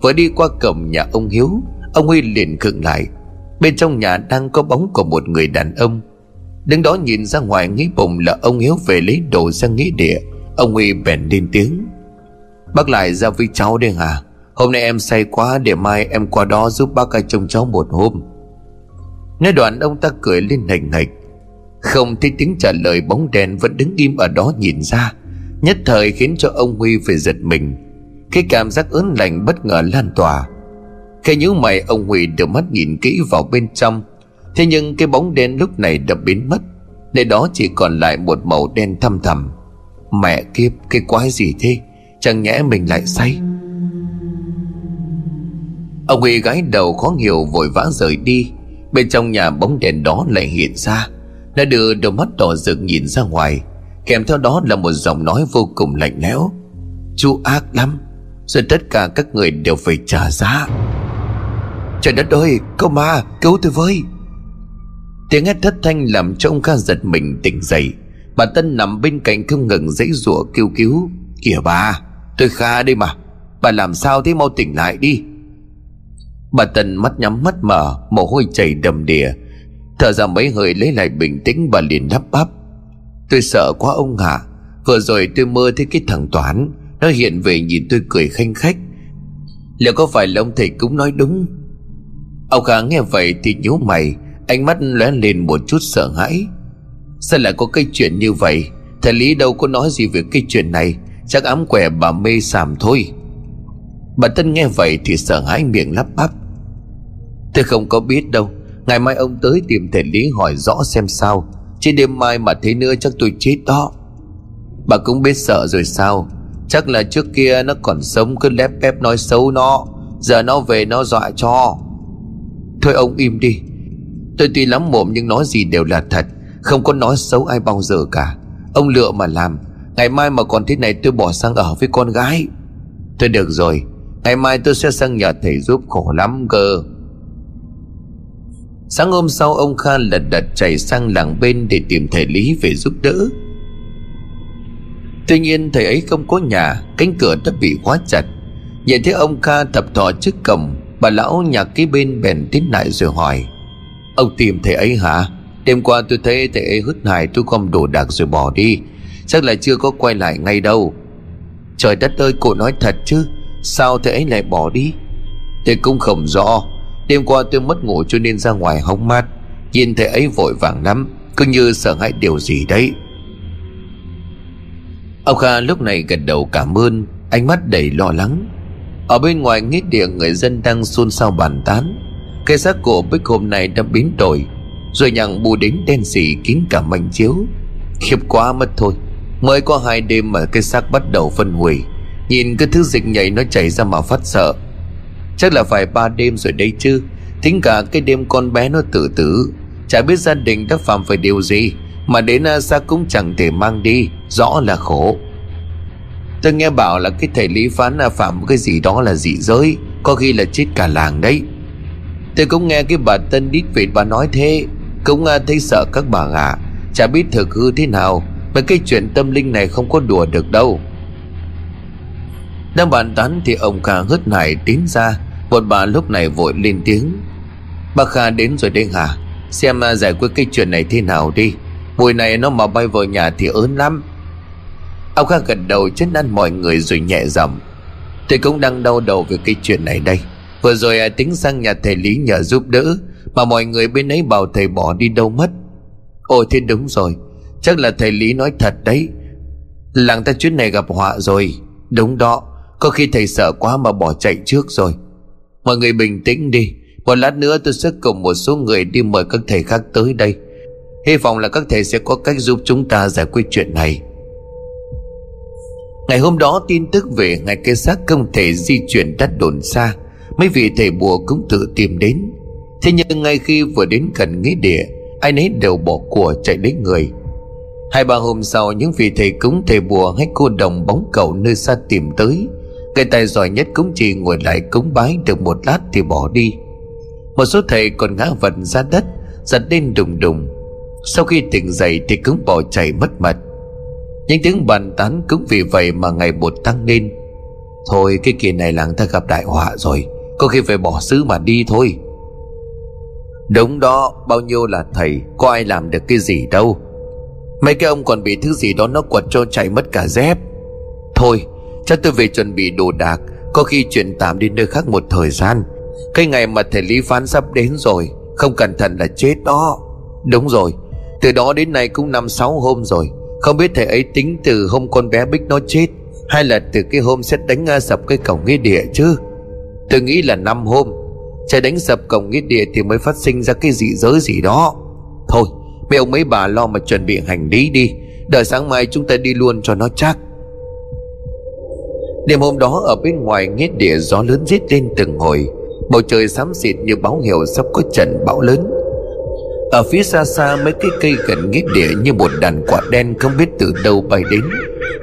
Vừa đi qua cổng nhà ông Hiếu, Ông Huy liền khựng lại. Bên trong nhà đang có bóng của một người đàn ông. Đứng đó nhìn ra ngoài nghĩ bụng là ông Hiếu về lấy đồ ra nghĩa địa. Ông Huy bèn lên tiếng. Bác lại ra với cháu đây hả? Hôm nay em say quá, để mai em qua đó giúp bác ai trông cháu một hôm. Nói đoạn, ông ta cười lên hành hạch Không thấy tiếng trả lời, bóng đèn vẫn đứng im ở đó nhìn ra. Nhất thời khiến cho ông Huy phải giật mình. Cái cảm giác ớn lạnh bất ngờ lan tỏa. Khi nhíu mày, ông Huy đưa mắt nhìn kỹ vào bên trong. Thế nhưng cái bóng đen lúc này đã biến mất, Nơi đó chỉ còn lại một màu đen thăm thầm Mẹ kiếp, cái quái gì thế? Chẳng nhẽ mình lại say? Ông Huy gái đầu khó hiểu vội vã rời đi. Bên trong nhà bóng đèn đó lại hiện ra, Đã đưa đôi mắt đỏ rực nhìn ra ngoài. Kèm theo đó là một giọng nói vô cùng lạnh lẽo. Chú ác lắm. Rồi tất cả các người đều phải trả giá. Trời đất ơi Cô ma cứu tôi với. Tiếng hét thất thanh làm cho ông Kha giật mình tỉnh dậy. Bà Tân nằm bên cạnh không ngừng dãy rủa kêu cứu. Kìa bà, Tôi Kha đây mà. Bà làm sao thế, mau tỉnh lại đi. Bà Tân mắt nhắm mắt mở, Mồ hôi chảy đầm đìa. Thở ra mấy hơi lấy lại bình tĩnh Bà liền đắp bắp. Tôi sợ quá ông hả Vừa rồi tôi mơ thấy cái thằng Toán. Nó hiện về nhìn tôi cười khanh khách. Liệu có phải là ông thầy cũng nói đúng? Ông Kha nghe vậy thì nhíu mày, Ánh mắt lóe lên một chút sợ hãi. Sao lại có cái chuyện như vậy? Thầy Lý đâu có nói gì về cái chuyện này, Chắc ám quẻ bà mê sàm thôi. Bà Tân nghe vậy thì sợ hãi miệng lắp bắp. Tôi không có biết đâu, Ngày mai ông tới tìm thầy Lý hỏi rõ xem sao. Chứ đêm mai mà thế nữa chắc tôi chết đó. Bà cũng biết sợ rồi sao? Chắc là trước kia nó còn sống, cứ lép bép nói xấu nó. Giờ nó về nó dọa cho. Thôi ông im đi. Tôi tuy lắm mồm nhưng nói gì đều là thật. Không có nói xấu ai bao giờ cả. Ông lựa mà làm. Ngày mai mà còn thế này tôi bỏ sang ở với con gái. Thôi được rồi. Ngày mai tôi sẽ sang nhờ thầy giúp khổ lắm cơ. Sáng hôm sau, ông Kha lật đật chạy sang làng bên để tìm thầy Lý về giúp đỡ. Tuy nhiên thầy ấy không có nhà, Cánh cửa đã bị khóa chặt. Nhìn thấy ông Kha tập thọ trước cổng, Bà lão nhà kế bên bèn tiến lại rồi hỏi, Ông tìm thầy ấy hả? Đêm qua tôi thấy thầy ấy hứt hải tôi gom đồ đạc rồi bỏ đi. Chắc là chưa có quay lại ngay đâu. Trời đất ơi, cô nói thật chứ, Sao thầy ấy lại bỏ đi? Tôi cũng không rõ. Đêm qua tôi mất ngủ cho nên ra ngoài hóng mát. Nhìn thầy ấy vội vàng lắm, Cứ như sợ hãi điều gì đấy. Ông Kha lúc này gật đầu cảm ơn, Ánh mắt đầy lo lắng. Ở bên ngoài nghĩa địa người dân đang xôn xao bàn tán Cái xác của Bích hôm nay đã biến đổi, Rồi nhặng bù đến đen xỉ kín cả mảnh chiếu. Khiếp quá mất thôi, Mới có hai đêm mà cái xác bắt đầu phân hủy, Nhìn cái thứ dịch nhảy nó chảy ra mà phát sợ. Chắc là phải ba đêm rồi đây chứ, Tính cả cái đêm con bé nó tự tử, Chả biết gia đình đã phạm phải điều gì. Mà đến à, xa cũng chẳng thể mang đi, Rõ là khổ. Tôi nghe bảo là cái thầy lý phán là phạm cái gì đó là dị giới, Có khi là chết cả làng đấy. Tôi cũng nghe cái bà Tân đít vịt bà nói thế, Cũng à, thấy sợ các bà ạ Chả biết thực hư thế nào, Mà cái chuyện tâm linh này không có đùa được đâu. Đang bàn tán thì ông Kha hớt hải tiến ra Một bà lúc này vội lên tiếng. Bà Kha đến rồi đây hả Xem à, giải quyết cái chuyện này thế nào đi. Mùi này nó mà bay vào nhà thì ớn lắm. Ông Kha gật đầu chân ăn mọi người rồi nhẹ giọng. Tôi cũng đang đau đầu về cái chuyện này đây. Vừa rồi à, tính sang nhà thầy Lý nhờ giúp đỡ Mà mọi người bên ấy bảo thầy bỏ đi đâu mất. Ôi thế đúng rồi. Chắc là thầy Lý nói thật đấy. Làng ta chuyến này gặp họa rồi. Đúng đó. Có khi thầy sợ quá mà bỏ chạy trước rồi. Mọi người bình tĩnh đi. Một lát nữa tôi sẽ cùng một số người đi mời các thầy khác tới đây. Hy vọng là các thầy sẽ có cách giúp chúng ta giải quyết chuyện này. Ngày hôm đó tin tức về ngày cái xác không thể di chuyển đất đồn xa, Mấy vị thầy bùa cũng tự tìm đến. Thế nhưng ngay khi vừa đến gần nghĩa địa, Ai nấy đều bỏ của chạy lấy người. Hai ba hôm sau, những vị thầy cúng thầy bùa hay cô đồng bóng cầu nơi xa tìm tới Người tài giỏi nhất cũng chỉ ngồi lại cúng bái được một lát thì bỏ đi. Một số thầy còn ngã vật ra đất, Giật lên đùng đùng. Sau khi tỉnh dậy thì cứng bỏ chạy mất mật những tiếng bàn tán cũng vì vậy mà ngày một tăng lên. Thôi, cái kỳ này làng ta gặp đại họa rồi. Có khi phải bỏ xứ mà đi thôi. Đúng đó, Bao nhiêu là thầy, Có ai làm được cái gì đâu. Mấy cái ông còn bị thứ gì đó nó quật cho chạy mất cả dép. Thôi, Chắc tôi về chuẩn bị đồ đạc. Có khi chuyển tạm đi nơi khác một thời gian. Cái ngày mà thầy Lý Phán sắp đến rồi, Không cẩn thận là chết đó. Đúng rồi từ đó đến nay cũng năm sáu hôm rồi. Không biết thầy ấy tính từ hôm con bé Bích nó chết, Hay là từ cái hôm sẽ đánh à, sập cái cổng nghĩa địa chứ? Tôi nghĩ là năm hôm. Trời đánh sập cổng nghĩa địa thì mới phát sinh ra cái dị giới gì đó. Thôi mấy ông mấy bà lo mà chuẩn bị hành lý đi. Đợi sáng mai chúng ta đi luôn cho nó chắc. Đêm hôm đó ở bên ngoài nghĩa địa gió lớn rít lên từng hồi. Bầu trời xám xịt như báo hiệu sắp có trận bão lớn. Ở phía xa xa, mấy cái cây gần nghĩa địa như một đàn quạ đen không biết từ đâu bay đến.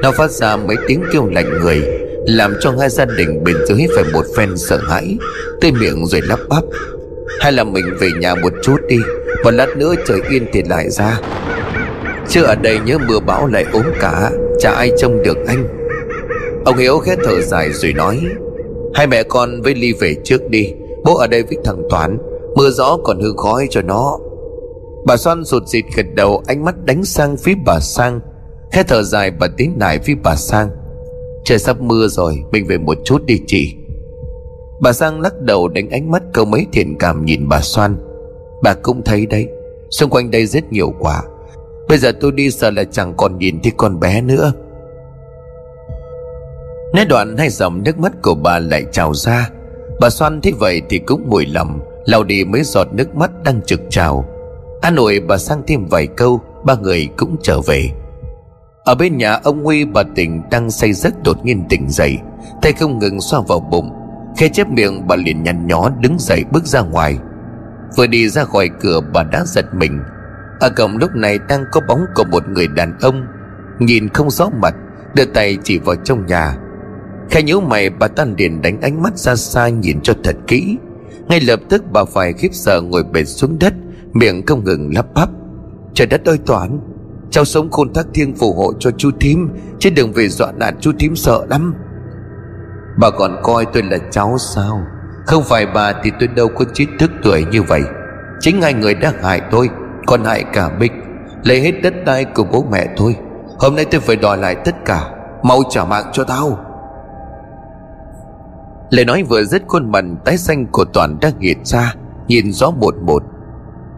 Nó phát ra mấy tiếng kêu lạnh người, Làm cho hai gia đình bên dưới phải một phen sợ hãi. Tươi miệng rồi lắp bắp, Hay là mình về nhà một chút đi, Một lát nữa trời yên thì lại ra. Chứ ở đây nhớ mưa bão lại ốm cả, Chả ai trông được anh. Ông Hiếu khét thở dài rồi nói, Hai mẹ con với Ly về trước đi, Bố ở đây với thằng Toán, Mưa gió còn hư khói cho nó. Bà Xoan sụt xịt gật đầu, Ánh mắt đánh sang phía bà Sang. Khẽ thở dài, bà tiến lại phía bà Sang. Trời sắp mưa rồi, Mình về một chút đi chị. Bà Sang lắc đầu đánh ánh mắt câu mấy thiện cảm nhìn bà Xoan Bà cũng thấy đấy, Xung quanh đây rất nhiều quả. Bây giờ tôi đi sợ là chẳng còn nhìn thấy con bé nữa. Nét đoạn hai dòng nước mắt của bà lại trào ra. Bà Xoan thấy vậy thì cũng mùi lầm, lau đi mấy giọt nước mắt đang trực trào. An ủi bà sang thêm vài câu, Ba người cũng trở về. Ở bên nhà ông Huy, bà tỉnh đang say giấc đột nhiên tỉnh dậy, Tay không ngừng xoa vào bụng. Khi chép miệng, bà liền nhăn nhó đứng dậy bước ra ngoài. Vừa đi ra khỏi cửa, bà đã giật mình. Ở cổng lúc này đang có bóng của một người đàn ông, Nhìn không rõ mặt, Đưa tay chỉ vào trong nhà. Khai nhíu mày, bà ta liền đánh ánh mắt ra xa nhìn cho thật kỹ. Ngay lập tức bà phải khiếp sợ ngồi bệt xuống đất. Miệng không ngừng lắp bắp. Trời đất ơi, Toán, Cháu sống khôn thác thiên phù hộ cho chú thím, Chứ đừng về dọa nạt chú thím sợ lắm. Bà còn coi tôi là cháu sao? Không phải bà thì tôi đâu có trí thức tuổi như vậy. Chính hai người đã hại tôi, Còn hại cả Bích. Lấy hết đất đai của bố mẹ tôi. Hôm nay tôi phải đòi lại tất cả. Mau trả mạng cho tao. Lời nói vừa dứt, khuôn mặt tái xanh của Toàn đã nghiệt ra, Nhìn rõ một một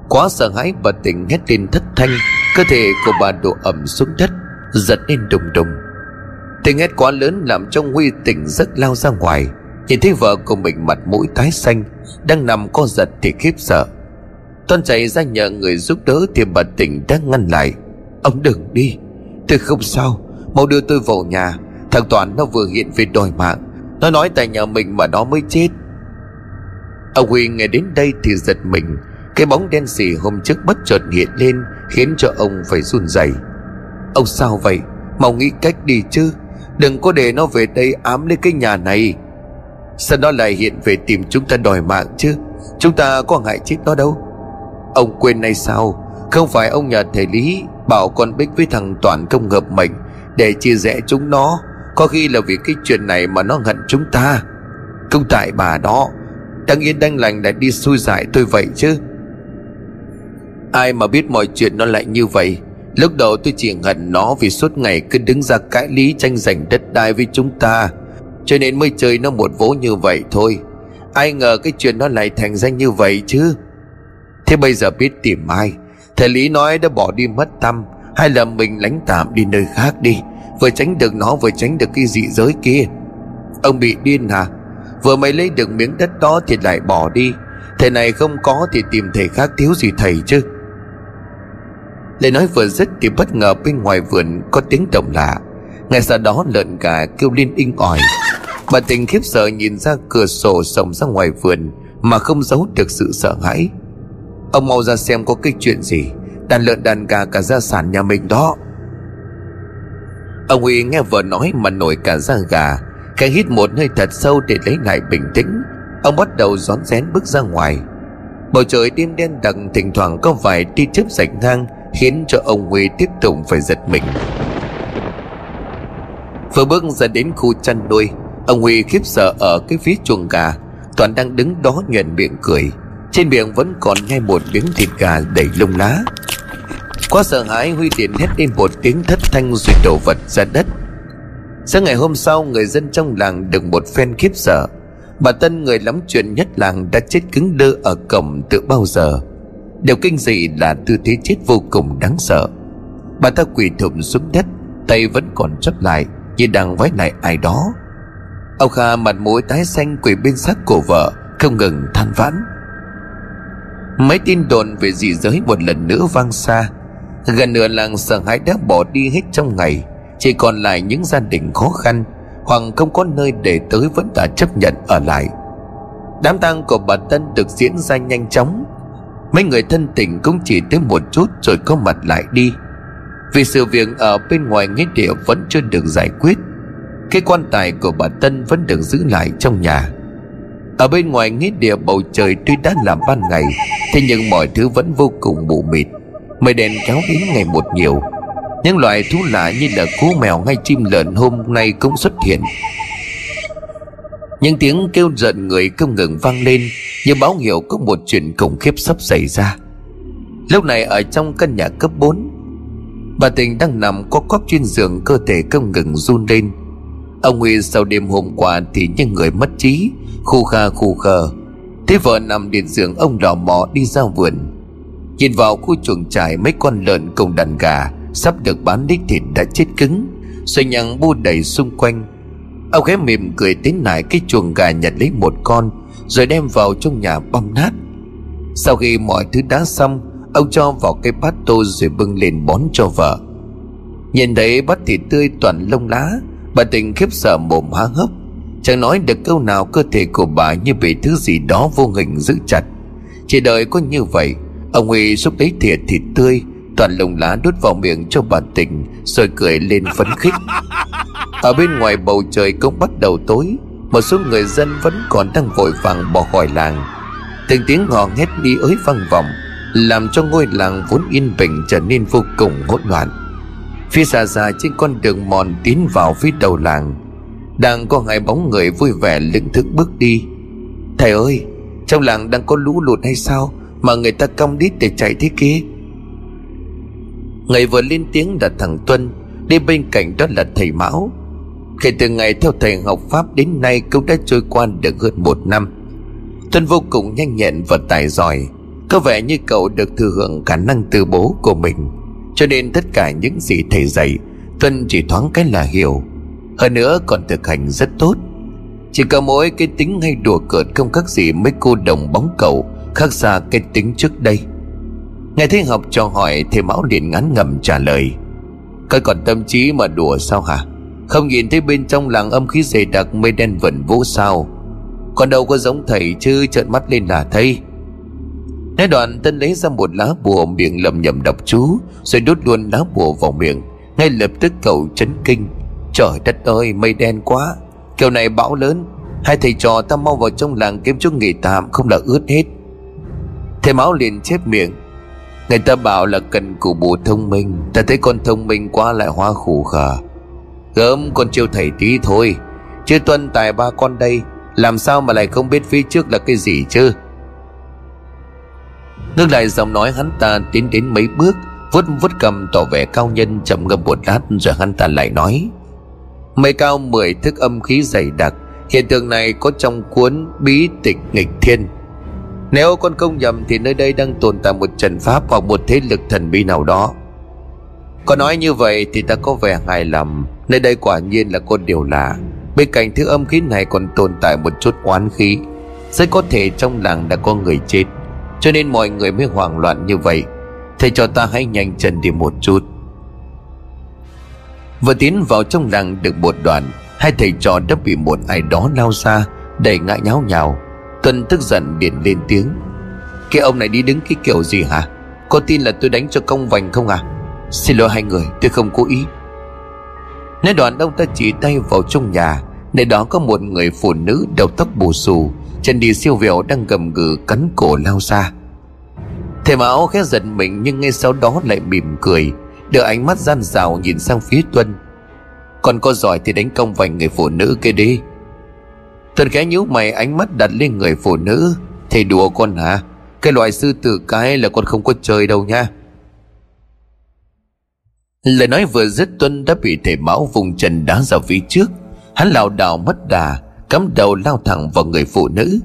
Quá sợ hãi bà tỉnh hét lên thất thanh, Cơ thể của bà đổ ẩm xuống đất, Giật lên đùng đùng. Tiếng hét quá lớn làm cho Huy tỉnh giấc lao ra ngoài. Nhìn thấy vợ của mình mặt mũi tái xanh, Đang nằm co giật thì khiếp sợ. Toàn chạy ra nhờ người giúp đỡ Thì bà tỉnh đang ngăn lại. Ông đừng đi, Tôi không sao. Mau đưa tôi vào nhà, Thằng Toàn nó vừa hiện về đòi mạng. Nó nói tại nhà mình mà nó mới chết. Ông Huy nghe đến đây thì giật mình. Cái bóng đen xì hôm trước bất chợt hiện lên, Khiến cho ông phải run rẩy. Ông sao vậy? Mau nghĩ cách đi chứ. Đừng có để nó về đây ám lấy cái nhà này. Sao nó lại hiện về tìm chúng ta đòi mạng chứ? Chúng ta có ngại chết nó đâu. Ông quên hay sao? Không phải ông nhờ thầy Lý Bảo con Bích với thằng Toàn công hợp mệnh Để chia rẽ chúng nó. Có khi là vì cái chuyện này mà nó hận chúng ta. Không tại bà đó. Đang yên đang lành lại đi xui dại tôi vậy chứ. Ai mà biết mọi chuyện nó lại như vậy? Lúc đầu tôi chỉ hận nó Vì suốt ngày cứ đứng ra cãi lý tranh giành đất đai với chúng ta. Cho nên mới chơi nó một vố như vậy thôi. Ai ngờ cái chuyện nó lại thành ra như vậy chứ? Thế bây giờ biết tìm ai? Thầy Lý nói đã bỏ đi mất tâm, Hay là mình lánh tạm đi nơi khác đi, Vừa tránh được nó vừa tránh được cái dị giới kia. Ông bị điên hả Vừa mới lấy được miếng đất đó thì lại bỏ đi. Thầy này không có thì tìm thầy khác thiếu gì thầy chứ. Lời nói vừa dứt thì bất ngờ bên ngoài vườn có tiếng động lạ. Ngay sau đó lợn gà kêu lên inh ỏi. Bà tình khiếp sợ nhìn ra cửa sổ sổng ra ngoài vườn Mà không giấu được sự sợ hãi. Ông mau ra xem có cái chuyện gì. Đàn lợn đàn gà cả gia sản nhà mình đó. Ông Huy nghe vợ nói mà nổi cả da gà. Khẽ hít một hơi thật sâu để lấy lại bình tĩnh. Ông bắt đầu rón rén bước ra ngoài. Bầu trời đêm đen đặc, thỉnh thoảng có vài tia chớp rạch ngang Khiến cho ông Huy tiếp tục phải giật mình. Vừa bước ra đến khu chăn nuôi, Ông Huy khiếp sợ ở cái phía chuồng gà. Toàn đang đứng đó nhuận miệng cười. Trên miệng vẫn còn ngay một miếng thịt gà đầy lông lá. Quá sợ hãi, Huy liền hét lên một tiếng thất thanh rồi đổ vật ra đất. Sáng ngày hôm sau, người dân trong làng được một phen khiếp sợ. Bà Tân, người lắm chuyện nhất làng, đã chết cứng đơ ở cổng từ bao giờ. Điều kinh dị là tư thế chết vô cùng đáng sợ. Bà ta quỳ thụm xuống đất, Tay vẫn còn chấp lại, Như đang vái lại ai đó. Ông Kha mặt mũi tái xanh quỳ bên xác của vợ, Không ngừng than vãn. Mấy tin đồn về dị giới một lần nữa vang xa. Gần nửa làng sợ hãi đã bỏ đi hết trong ngày. Chỉ còn lại những gia đình khó khăn, Hoặc không có nơi để tới vẫn đã chấp nhận ở lại. Đám tang của bà Tân được diễn ra nhanh chóng Mấy người thân tình cũng chỉ tới một chút rồi có mặt lại đi. Vì sự việc ở bên ngoài nghĩa địa vẫn chưa được giải quyết, Cái quan tài của bà Tân vẫn được giữ lại trong nhà. Ở bên ngoài nghĩa địa bầu trời tuy đã làm ban ngày, Thế nhưng mọi thứ vẫn vô cùng mù mịt, Mây đèn kéo đến ngày một nhiều. Những loại thú lạ như là cú mèo hay chim lợn hôm nay cũng xuất hiện. Những tiếng kêu giận người không ngừng vang lên như báo hiệu có một chuyện khủng khiếp sắp xảy ra. Lúc này ở trong căn nhà cấp 4 Bà Tình đang nằm co quắp trên giường Cơ thể không ngừng run lên. Ông Huy sau đêm hôm qua Thì như người mất trí Khu kha khu khờ. Thế vợ nằm điện giường ông đỏ mò đi ra vườn. Nhìn vào khu chuồng trại, Mấy con lợn cùng đàn gà Sắp được bán đích thịt đã chết cứng Xoay nhằng bu đầy xung quanh. Ông ghé mỉm cười tiến lại cái chuồng gà nhặt lấy một con rồi đem vào trong nhà băm nát. Sau khi mọi thứ đã xong, Ông cho vào cái bát tô rồi bưng lên bón cho vợ. Nhìn thấy bát thịt tươi toàn lông lá, Bà tình khiếp sợ mồm há hốc. Chẳng nói được câu nào cơ thể của bà như bị thứ gì đó vô hình giữ chặt. Chỉ đợi có như vậy, Ông Huy xúc lấy thìa thịt tươi, Toàn lông lá đút vào miệng cho bà tình, Rồi cười lên phấn khích. Ở bên ngoài bầu trời cũng bắt đầu tối một số người dân vẫn còn đang vội vàng bỏ khỏi làng. Từng tiếng hò hét đi ới vang vọng, Làm cho ngôi làng vốn yên bình trở nên vô cùng hỗn loạn. Phía xa xa trên con đường mòn tiến vào phía đầu làng, Đang có hai bóng người vui vẻ lững thức bước đi. Thầy ơi, Trong làng đang có lũ lụt hay sao Mà người ta cong đít để chạy thế kia? Người vừa lên tiếng là thằng Tuân, Đi bên cạnh đó là thầy Mão. Kể từ ngày theo thầy học Pháp đến nay Cũng đã trôi qua được hơn một năm. Tuân vô cùng nhanh nhẹn và tài giỏi. Có vẻ như cậu được thừa hưởng khả năng từ bố của mình. Cho nên tất cả những gì thầy dạy, Tuân chỉ thoáng cái là hiểu. Hơn nữa còn thực hành rất tốt. Chỉ có mỗi cái tính hay đùa cợt Không khác gì mấy cô đồng bóng cậu, Khác xa cái tính trước đây. Nghe thấy học cho hỏi, Thầy Mão liền ngắn ngầm trả lời. Các còn tâm trí mà đùa sao hả? Không nhìn thấy bên trong làng âm khí dày đặc Mây đen vẩn vũ sao. Còn đâu có giống thầy chứ, trợn mắt lên là thấy Nói đoạn Tân lấy ra một lá bùa miệng lầm nhầm đọc chú, Rồi đốt luôn lá bùa vào miệng, Ngay lập tức cậu chấn kinh. Trời đất ơi, mây đen quá. Kiểu này bão lớn. Hai thầy trò ta mau vào trong làng kiếm chỗ nghỉ tạm, Không là ướt hết. Thầy máu liền chép miệng. Người ta bảo là cần củ bù thông minh. Ta thấy con thông minh quá lại hoa khủ khờ Gớm con chiêu thầy tí thôi. Chứ tuân tài ba con đây, Làm sao mà lại không biết phía trước là cái gì chứ? Ngưng lại giọng nói hắn ta tiến đến mấy bước Vút vút cầm tỏ vẻ cao nhân chậm ngâm một lát rồi hắn ta lại nói mây cao mười thức âm khí dày đặc, hiện tượng này có trong cuốn bí tịch nghịch thiên. Nếu con công nhầm thì nơi đây đang tồn tại một trận pháp hoặc một thế lực thần bí nào đó có nói như vậy thì ta có vẻ hài lòng. Nơi đây quả nhiên là có điều lạ. Bên cạnh thứ âm khí này còn tồn tại một chút oán khí. Rất có thể trong làng đã có người chết, Cho nên mọi người mới hoảng loạn như vậy. Thầy cho ta hãy nhanh chân đi một chút. Vừa tiến vào trong làng được một đoạn, Hai thầy trò đã bị một ai đó lao ra Đẩy ngã nháo nhào. Tuân tức giận điện lên tiếng. Cái ông này đi đứng cái kiểu gì hả? Có tin là tôi đánh cho công vành không à? Xin lỗi hai người, tôi không cố ý. Nói đoạn ông ta chỉ tay vào trong nhà, Nơi đó có một người phụ nữ đầu tóc bù xù, Chân đi siêu vẹo đang gầm gừ cắn cổ lao ra. Thầy Mão khẽ giật mình nhưng ngay sau đó lại mỉm cười, Đưa ánh mắt gian rào nhìn sang phía Tuân. Còn có giỏi thì đánh công vành người phụ nữ kia đi. Tuân khẽ nhíu mày, ánh mắt đặt lên người phụ nữ. Thầy đùa con hả? Cái loại sư tử cái là con không có chơi đâu nha. Lời nói vừa dứt, Tuân đã bị thể Mão vùng chân đá ra phía trước. Hắn lảo đảo mất đà, Cắm đầu lao thẳng vào người phụ nữ.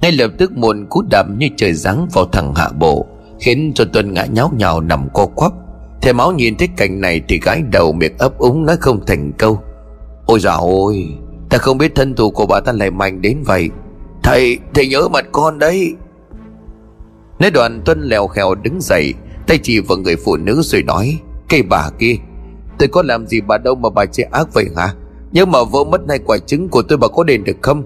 Ngay lập tức một cú đạp như trời giáng vào thằng hạ bộ, khiến cho tuân ngã nháo nhào nằm co quắp. Thầy máu nhìn thấy cảnh này thì gái đầu miệng ấp úng nói không thành câu. Ôi dạo ôi ta không biết thân thủ của bà ta lại mạnh đến vậy. Thầy thầy nhớ mặt con đấy. Nói đoạn tuân lèo khèo đứng dậy, tay chỉ vào người phụ nữ rồi nói cây bà kia. Tôi có làm gì bà đâu mà bà chế ác vậy hả? Nhưng mà vỡ mất hai quả trứng của tôi bà có đền được không?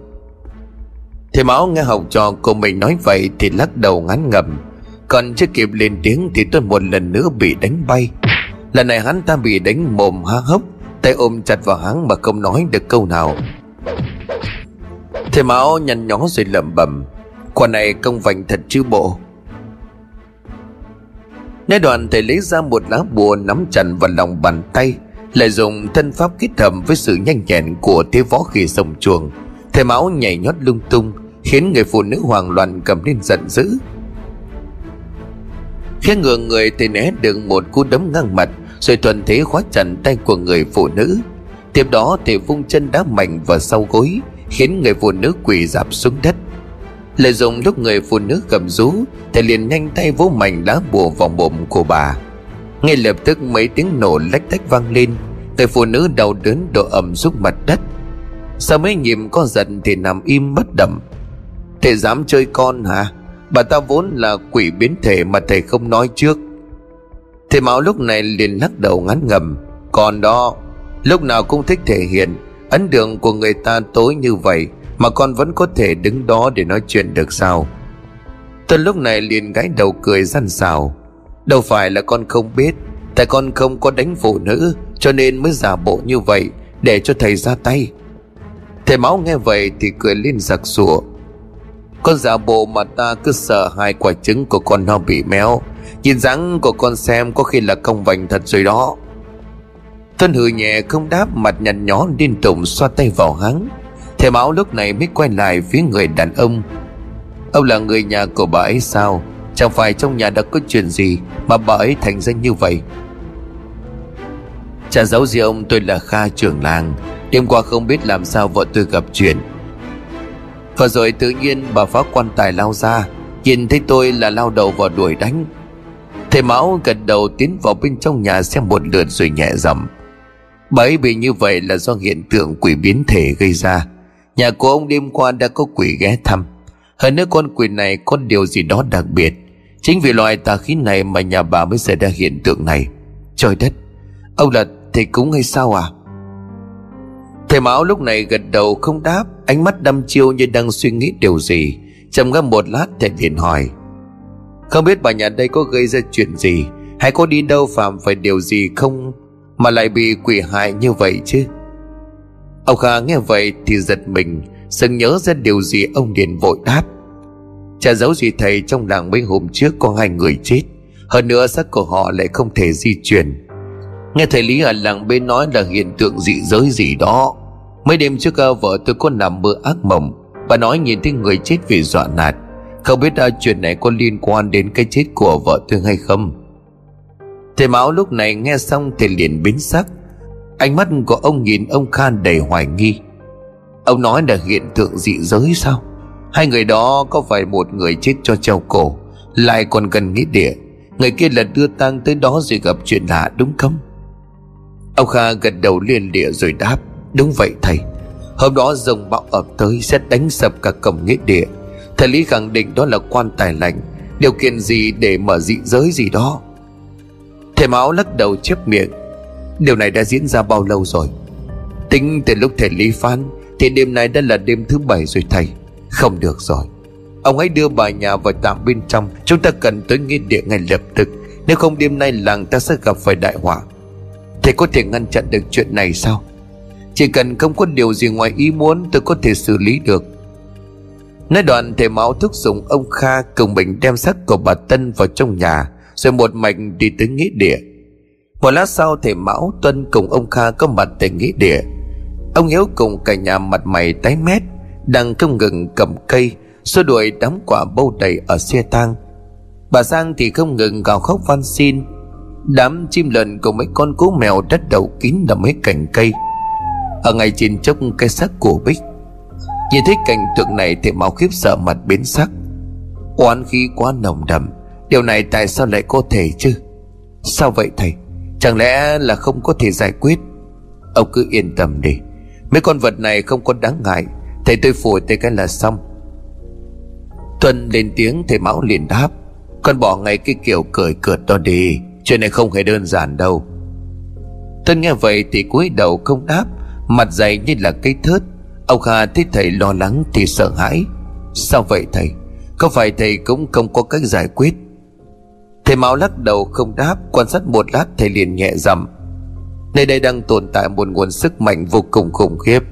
Thầy Mão nghe học trò của mình nói vậy Thì lắc đầu ngán ngầm Còn chưa kịp lên tiếng Thì tôi một lần nữa bị đánh bay. Lần này hắn ta bị đánh mồm há hốc, Tay ôm chặt vào hắn mà không nói được câu nào. Thầy Mão nhăn nhó rồi lẩm bẩm. Quả này công vành thật chứ bộ. Nói đoạn thầy lấy ra một lá bùa nắm chặt vào lòng bàn tay, Lại dùng thân pháp kết hợp với sự nhanh nhẹn của thế võ khi sông chuồng. Thầy máu nhảy nhót lung tung, khiến người phụ nữ hoàng loạn cầm lên giận dữ. Khi ngừa người thì né được một cú đấm ngang mặt, rồi thuần thế khóa chặt tay của người phụ nữ. Tiếp đó thì vung chân đá mạnh vào sau gối, khiến người phụ nữ quỳ dạp xuống đất lợi dụng lúc người phụ nữ cầm rú, Thầy liền nhanh tay vỗ mạnh lá bùa vào mồm của bà. Ngay lập tức mấy tiếng nổ lách tách vang lên, người phụ nữ đau đớn đổ ẩm xuống mặt đất. Sau mấy nhịp có giận thì nằm im bất động. Thầy dám chơi con hả? Bà ta vốn là quỷ biến thể mà thầy không nói trước. Thầy Mão lúc này liền lắc đầu ngắn ngầm Còn đó, Lúc nào cũng thích thể hiện, Ấn tượng của người ta tối như vậy mà con vẫn có thể đứng đó để nói chuyện được sao? Tôi lúc này liền gãi đầu cười răn xào Đâu phải là con không biết, Tại con không có đánh phụ nữ, Cho nên mới giả bộ như vậy Để cho thầy ra tay. Thầy máu nghe vậy thì cười lên giặc sủa con giả bộ mà ta cứ sợ hai quả trứng của con nó bị méo. Nhìn dáng của con xem có khi là công vành thật rồi đó. Tuân hừ nhẹ không đáp, mặt nhăn nhó liên tục xoa tay vào hắn. Thầy máu lúc này mới quay lại phía người đàn ông. Ông là người nhà của bà ấy sao? Chẳng phải trong nhà đã có chuyện gì Mà bà ấy thành ra như vậy? Chả giấu gì ông tôi là Kha trưởng làng Đêm qua không biết làm sao vợ tôi gặp chuyện. Và rồi tự nhiên bà phá quan tài lao ra, Nhìn thấy tôi là lao đầu vào đuổi đánh. Thầy Mão gật đầu tiến vào bên trong nhà xem một lượt rồi nhẹ giọng. Bà ấy bị như vậy là do hiện tượng quỷ biến thể gây ra. Nhà của ông đêm qua đã có quỷ ghé thăm. Hơn nữa con quỷ này có điều gì đó đặc biệt. Chính vì loại tà khí này mà nhà bà mới xảy ra hiện tượng này. Trời đất! Ông là thầy cúng hay sao à? Thầy Mão lúc này gật đầu không đáp. Ánh mắt đăm chiêu như đang suy nghĩ điều gì. Trầm ngâm một lát, thầy liền hỏi. Không biết bà nhà đây có gây ra chuyện gì? Hay có đi đâu phạm phải điều gì không Mà lại bị quỷ hại như vậy chứ? Ông Kha nghe vậy thì giật mình Sừng nhớ ra điều gì ông liền vội đáp. Chả giấu gì thầy trong làng mấy hôm trước có hai người chết Hơn nữa xác của họ lại không thể di chuyển. Nghe thầy Lý ở làng bên nói là hiện tượng dị giới gì đó. Mấy đêm trước ờ, vợ tôi có nằm mơ ác mộng. Bà nói nhìn thấy người chết vì dọa nạt. Không biết à, chuyện này có liên quan đến cái chết của vợ tôi hay không? Thầy Mão lúc này nghe xong thì liền biến sắc. Ánh mắt của ông nhìn ông Khan đầy hoài nghi. Ông nói là hiện tượng dị giới sao? Hai người đó có phải một người chết cho treo cổ, Lại còn gần nghĩa địa? Người kia là đưa tang tới đó rồi gặp chuyện lạ đúng không? Ông Kha gật đầu liền địa rồi đáp, Đúng vậy thầy. Hôm đó rồng bão ập tới sẽ đánh sập cả cổng nghĩa địa. Thầy Lý khẳng định đó là quan tài lạnh, Điều kiện gì để mở dị giới gì đó? Thầy Mão lắc đầu chép miệng Điều này đã diễn ra bao lâu rồi? Tính từ lúc thầy Lý phán, Thì đêm nay đã là đêm thứ bảy rồi thầy. Không được rồi. Ông hãy đưa bà nhà vào tạm bên trong, Chúng ta cần tới nghĩa địa ngay lập tức. Nếu không đêm nay làng ta sẽ gặp phải đại họa. Thầy có thể ngăn chặn được chuyện này sao? Chỉ cần không có điều gì ngoài ý muốn, Tôi có thể xử lý được. Nói đoạn, thầy máu thúc giục ông Kha Cùng mình đem xác của bà Tân vào trong nhà, Rồi một mạch đi tới nghĩa địa. Một lát sau thầy Mão Tuân cùng ông Kha có mặt tại nghĩa địa. Ông Hiếu cùng cả nhà mặt mày tái mét, Đang không ngừng cầm cây, Xua đuổi đám quả bâu đầy ở xe tang. Bà Sang thì không ngừng gào khóc van xin. Đám chim lợn cùng mấy con cú mèo đất đầu kín đầm mấy cành cây. Ở ngay trên chốc cái xác của Bích. Nhìn thấy cảnh tượng này thì máu khiếp sợ mặt biến sắc. Oán khí quá nồng đậm, Điều này tại sao lại có thể chứ? Sao vậy thầy? Chẳng lẽ là không có thể giải quyết? Ông cứ yên tâm đi. Mấy con vật này không có đáng ngại. Thầy tôi phủi tay cái là xong. Tuân lên tiếng, thầy Mão liền đáp. Con bỏ ngay cái kiểu cười cợt đó đi. Chuyện này không hề đơn giản đâu. Tuân nghe vậy thì cúi đầu không đáp. Mặt dày như là cây thớt. Ông Kha thấy thầy lo lắng thì sợ hãi. Sao vậy thầy? Có phải thầy cũng không có cách giải quyết? Thầy Mão lắc đầu không đáp, Quan sát một lát thầy liền nhẹ dầm Nơi đây đang tồn tại một nguồn sức mạnh vô cùng khủng khiếp.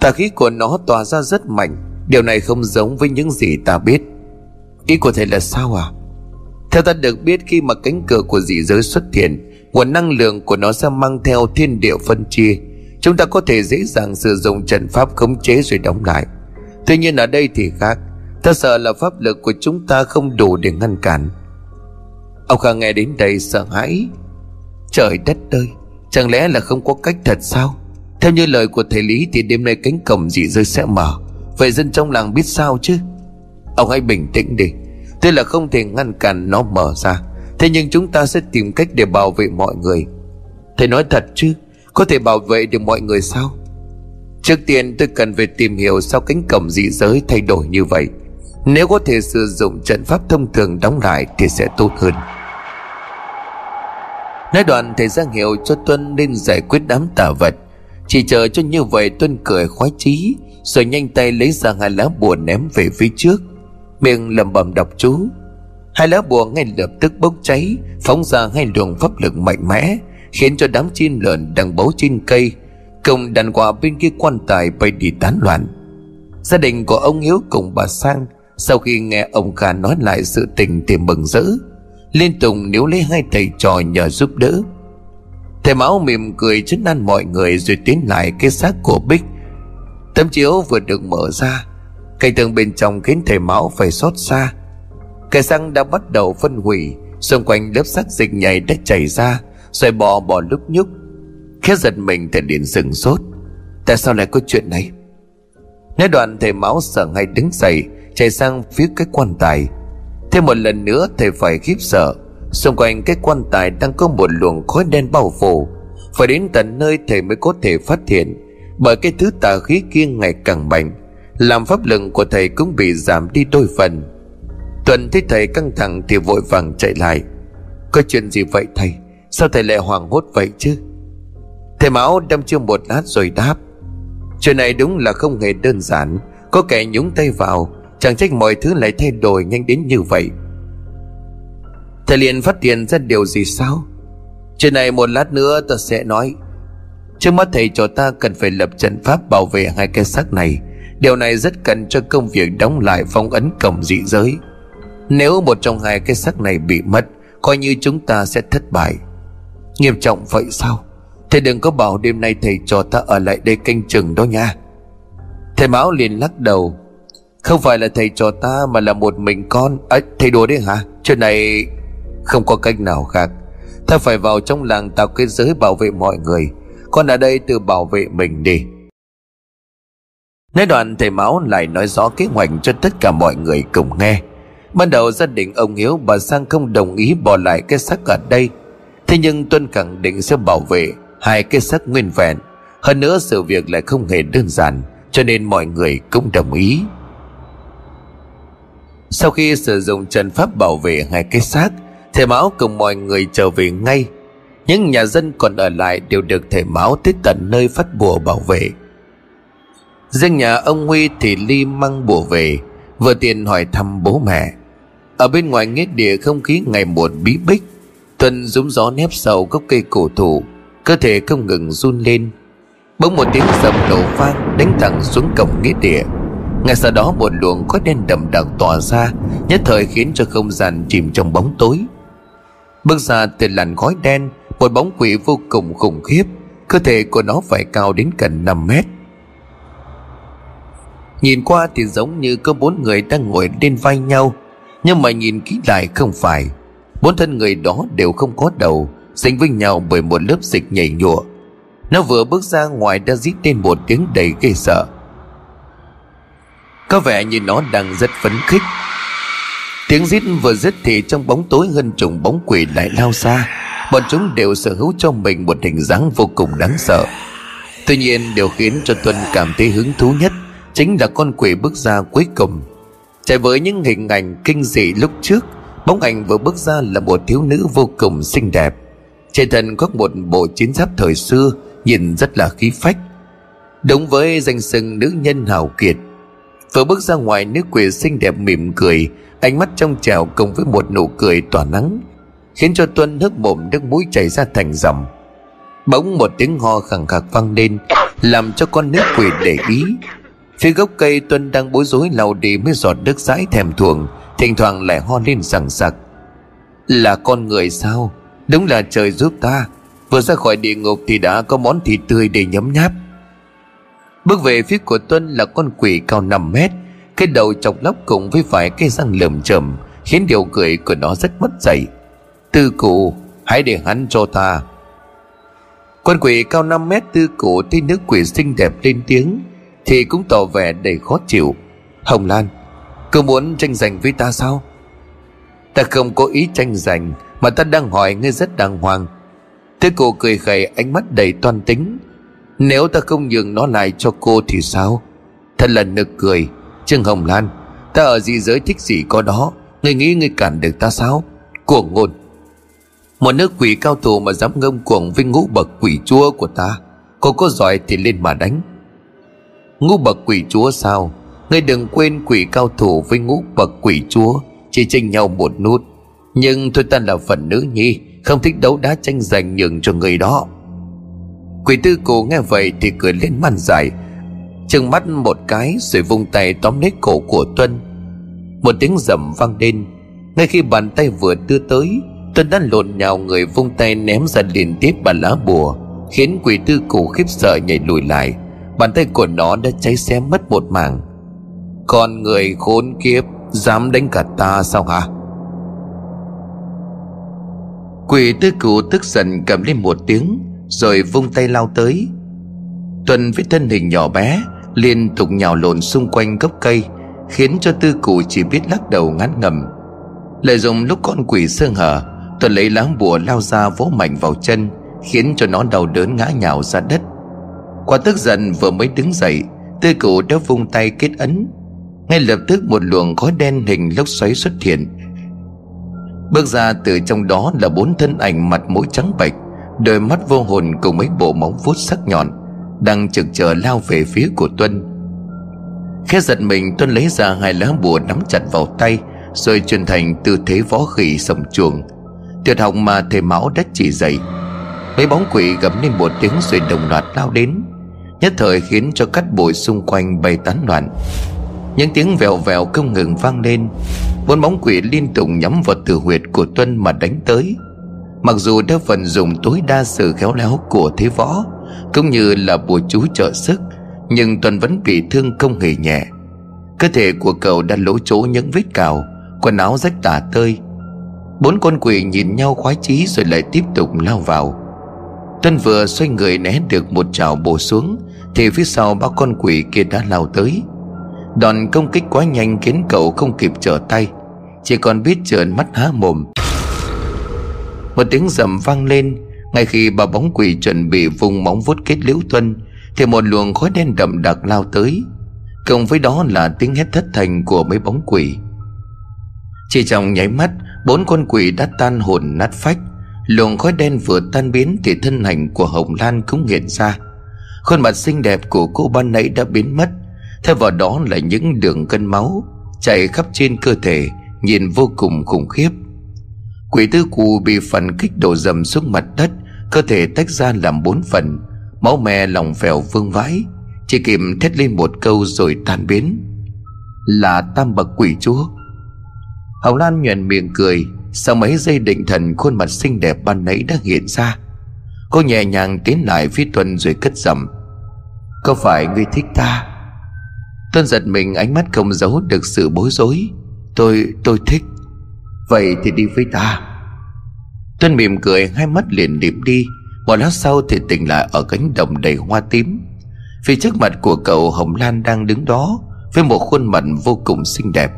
Tà khí của nó tỏa ra rất mạnh. Điều này không giống với những gì ta biết. Ý của thầy là sao à Theo ta được biết, khi mà cánh cửa của dị giới xuất hiện, Nguồn năng lượng của nó sẽ mang theo thiên địa phân chia. Chúng ta có thể dễ dàng sử dụng trận pháp khống chế rồi đóng lại. Tuy nhiên ở đây thì khác. Ta sợ là pháp lực của chúng ta không đủ để ngăn cản. Ông Kha nghe đến đây sợ hãi. Trời đất ơi, Chẳng lẽ là không có cách thật sao? Theo như lời của thầy Lý Thì đêm nay cánh cổng dị rơi sẽ mở. Vậy dân trong làng biết sao chứ? Ông hãy bình tĩnh đi. Tuy là không thể ngăn cản nó mở ra, Thế nhưng chúng ta sẽ tìm cách để bảo vệ mọi người. Thầy nói thật chứ? Có thể bảo vệ được mọi người sao? Trước tiên tôi cần phải tìm hiểu Sao cánh cổng dị giới thay đổi như vậy. Nếu có thể sử dụng trận pháp thông thường đóng lại Thì sẽ tốt hơn. Nói đoạn thầy Giang hiệu cho Tuân nên giải quyết đám tà vật. Chỉ chờ cho như vậy Tuân cười khoái chí, Rồi nhanh tay lấy ra hai lá bùa ném về phía trước. Miệng lầm bầm đọc chú. Hai lá bùa ngay lập tức bốc cháy, Phóng ra hai luồng pháp lực mạnh mẽ, Khiến cho đám chim lợn đang bấu trên cây, Cùng đàn quà bên kia quan tài bay đi tán loạn. Gia đình của ông Hiếu cùng bà Sang sau khi nghe ông Kha nói lại sự tình thì mừng rỡ, liên tục nếu lấy hai thầy trò nhờ giúp đỡ. Thầy máu mỉm cười chấn an mọi người rồi tiến lại cái xác của bích. Tấm chiếu vừa được mở ra, cảnh tượng bên trong khiến thầy máu phải xót xa. Cái xăng đã bắt đầu phân hủy, xung quanh lớp xác dịch nhảy đã chảy ra rồi bò bò lúc nhúc. Khét giật mình thầy điện sừng sốt. Tại sao lại có chuyện này? Nói đoạn thầy máu sợ ngay đứng dậy chạy sang phía cái quan tài. Thêm một lần nữa, thầy phải khiếp sợ. Xung quanh cái quan tài đang có một luồng khói đen bao phủ. Phải đến tận nơi thầy mới có thể phát hiện, Bởi cái thứ tà khí kia ngày càng mạnh. Làm pháp lực của thầy cũng bị giảm đi đôi phần. Tuần thấy thầy căng thẳng thì vội vàng chạy lại. Có chuyện gì vậy thầy? Sao thầy lại hoảng hốt vậy chứ? Thầy Mão đâm chưa một lát rồi đáp. Chuyện này đúng là không hề đơn giản. Có kẻ nhúng tay vào Chẳng trách mọi thứ lại thay đổi nhanh đến như vậy. Thầy liền phát hiện ra điều gì sao? Chuyện này một lát nữa ta sẽ nói. Trước mắt thầy cho ta cần phải lập trận pháp bảo vệ hai cái xác này. Điều này rất cần cho công việc đóng lại phong ấn cổng dị giới. Nếu một trong hai cái xác này bị mất, Coi như chúng ta sẽ thất bại. Nghiêm trọng vậy sao? Thầy đừng có bảo đêm nay thầy cho ta ở lại đây canh chừng đó nha. Thầy Mão liền lắc đầu. Không phải là thầy cho ta mà là một mình con. Ấy thầy đùa đấy hả? Chuyện này không có cách nào khác. Ta phải vào trong làng tạo cái giới bảo vệ mọi người. Con ở đây tự bảo vệ mình đi. Nói đoạn thầy Mão lại nói rõ kế hoạch cho tất cả mọi người cùng nghe. Ban đầu gia đình ông Hiếu, bà Sang không đồng ý bỏ lại cái xác ở đây. Thế nhưng Tuân khẳng định sẽ bảo vệ hai cái xác nguyên vẹn. Hơn nữa sự việc lại không hề đơn giản, Cho nên mọi người cũng đồng ý. Sau khi sử dụng trận pháp bảo vệ hai cái xác, Thầy Mão cùng mọi người trở về ngay. Những nhà dân còn ở lại đều được thầy Mão tới tận nơi phát bùa bảo vệ. Riêng nhà ông Huy thì Ly mang bùa về, Vừa tiền hỏi thăm bố mẹ. Ở bên ngoài nghĩa địa không khí ngày một bí bích Tuần rúng gió nép sầu gốc cây cổ thụ, Cơ thể không ngừng run lên. Bỗng một tiếng sầm nổ vang, Đánh thẳng xuống cổng nghĩa địa ngay sau đó một luồng khói đen đậm đặc tỏa ra, Nhất thời khiến cho không gian chìm trong bóng tối. Bước ra từ làn khói đen, Một bóng quỷ vô cùng khủng khiếp, Cơ thể của nó phải cao đến gần 5 mét. Nhìn qua thì giống như có bốn người đang ngồi lên vai nhau, Nhưng mà nhìn kỹ lại không phải. Bốn thân người đó đều không có đầu, Dính với nhau bởi một lớp dịch nhảy nhụa. Nó vừa bước ra ngoài đã rít lên một tiếng đầy ghê sợ. Có vẻ như nó đang rất phấn khích. Tiếng rít vừa dứt thì trong bóng tối hơn trùng bóng quỷ lại lao xa. Bọn chúng đều sở hữu cho mình một hình dáng vô cùng đáng sợ. Tuy nhiên, điều khiến cho Tuân cảm thấy hứng thú nhất Chính là con quỷ bước ra cuối cùng. Chạy với những hình ảnh kinh dị lúc trước, Bóng ảnh vừa bước ra là một thiếu nữ vô cùng xinh đẹp. Trên thân có một bộ chiến giáp thời xưa, Nhìn rất là khí phách. Đúng với danh xưng nữ nhân hào kiệt Vừa bước ra ngoài, nữ quỷ xinh đẹp mỉm cười. Ánh mắt trong trẻo cùng với một nụ cười tỏa nắng, Khiến cho Tuân nước mồm nước mũi chảy ra thành dòng. Bỗng một tiếng ho khẳng khạc vang lên, Làm cho con nữ quỷ để ý. Phía gốc cây, Tuân đang bối rối lau đi mới giọt nước dãi thèm thuồng, Thỉnh thoảng lại ho lên sằng sặc Là con người sao? Đúng là trời giúp ta. Vừa ra khỏi địa ngục thì đã có món thịt tươi để nhấm nháp. Bước về phía của Tuân là con quỷ cao 5 mét, Cái đầu chọc lóc cùng với vài cái răng lởm chởm Khiến điều cười của nó rất mất dạy Tư cụ, Hãy để hắn cho ta. Con quỷ cao 5 mét tư cụ Thấy nước quỷ xinh đẹp lên tiếng, Thì cũng tỏ vẻ đầy khó chịu. Hồng Lan Cứ muốn tranh giành với ta sao? Ta không có ý tranh giành, Mà ta đang hỏi ngươi rất đàng hoàng. Thế cô cười khẩy, ánh mắt đầy toan tính. Nếu ta không nhường nó lại cho cô thì sao? Thật là nực cười. Trương Hồng Lan, Ta ở dị giới thích gì có đó? Ngươi nghĩ ngươi cản được ta sao? Cuồng ngôn. Một nước quỷ cao thủ mà dám ngông cuồng với ngũ bậc quỷ chúa của ta. Cô có giỏi thì lên mà đánh. Ngũ bậc quỷ chúa sao? Ngươi đừng quên quỷ cao thủ với ngũ bậc quỷ chúa. Chỉ tranh nhau một nút. Nhưng thôi ta là phần nữ nhi, Không thích đấu đá tranh giành nhường cho người đó. Quỷ tư cổ nghe vậy thì cười lên man dài Trừng mắt một cái rồi vung tay tóm lấy cổ của Tuân. Một tiếng rầm vang lên, Ngay khi bàn tay vừa đưa tới, Tuân đã lộn nhào người vung tay ném ra liên tiếp bàn lá bùa, Khiến quỷ tư cổ khiếp sợ nhảy lùi lại. Bàn tay của nó đã cháy xém mất một mảng. Con người khốn kiếp, Dám đánh cả ta sao hả? Quỷ tư cụ tức giận cầm lên một tiếng rồi vung tay lao tới. Tuần với thân hình nhỏ bé, Liên tục nhào lộn xung quanh gốc cây, Khiến cho tư cụ chỉ biết lắc đầu ngán ngầm Lợi dụng lúc con quỷ sơ hở Tuần lấy lá bùa lao ra vỗ mạnh vào chân, Khiến cho nó đau đớn ngã nhào ra đất. Qua tức giận vừa mới đứng dậy, Tư cụ đã vung tay kết ấn. Ngay lập tức một luồng khói đen hình lốc xoáy xuất hiện. Bước ra từ trong đó là bốn thân ảnh mặt mũi trắng bệch Đôi mắt vô hồn cùng mấy bộ móng vuốt sắc nhọn Đang trực chờ lao về phía của Tuân. Khẽ giật mình, Tuân lấy ra hai lá bùa nắm chặt vào tay, Rồi chuyển thành tư thế võ khỉ sầm chuồng. Tuyệt học mà thầy Mão đã chỉ dạy Mấy bóng quỷ gầm lên một tiếng rồi đồng loạt lao đến. Nhất thời khiến cho cắt bụi xung quanh bay tán loạn. Những tiếng vèo vèo không ngừng vang lên. Bốn bóng quỷ liên tục nhắm vào tử huyệt của Tuân mà đánh tới. Mặc dù đã vận dụng tối đa sự khéo léo của thế võ, Cũng như là bùa chú trợ sức, Nhưng tuần vẫn bị thương không hề nhẹ. Cơ thể của cậu đã lỗ chỗ những vết cào, Quần áo rách tả tơi. Bốn con quỷ nhìn nhau khoái chí Rồi lại tiếp tục lao vào. Tuân vừa xoay người né được một chảo bổ xuống, Thì phía sau ba con quỷ kia đã lao tới. Đòn công kích quá nhanh khiến cậu không kịp trở tay, Chỉ còn biết trợn mắt há mồm. Một tiếng rầm vang lên. Ngay khi ba bóng quỷ chuẩn bị vùng móng vuốt kết liễu tuân, Thì một luồng khói đen đậm đặc lao tới. Cộng với đó là tiếng hét thất thành của mấy bóng quỷ. Chỉ trong nháy mắt, Bốn con quỷ đã tan hồn nát phách. Luồng khói đen vừa tan biến Thì thân hình của Hồng Lan cũng hiện ra. Khuôn mặt xinh đẹp của cô ban nãy đã biến mất. Thay vào đó là những đường cân máu Chạy khắp trên cơ thể, Nhìn vô cùng khủng khiếp. Quỷ tư cụ bị phần kích đổ dầm xuống mặt đất Cơ thể tách ra làm bốn phần Máu me lòng phèo vương vãi Chỉ kịp thét lên một câu rồi tan biến. Là tam bậc quỷ chúa. Hồng Lan nhuền miệng cười Sau mấy giây định thần khuôn mặt xinh đẹp ban nãy đã hiện ra. Cô nhẹ nhàng tiến lại phía Tuân rồi cất giọng Có phải ngươi thích ta? Tuân giật mình ánh mắt không giấu được sự bối rối. Tôi, tôi thích. Vậy thì đi với ta. Tuân mỉm cười, hai mắt liền điểm đi. Một lát sau thì tỉnh lại ở cánh đồng đầy hoa tím. Phía trước mặt của cậu Hồng Lan đang đứng đó, Với một khuôn mặt vô cùng xinh đẹp.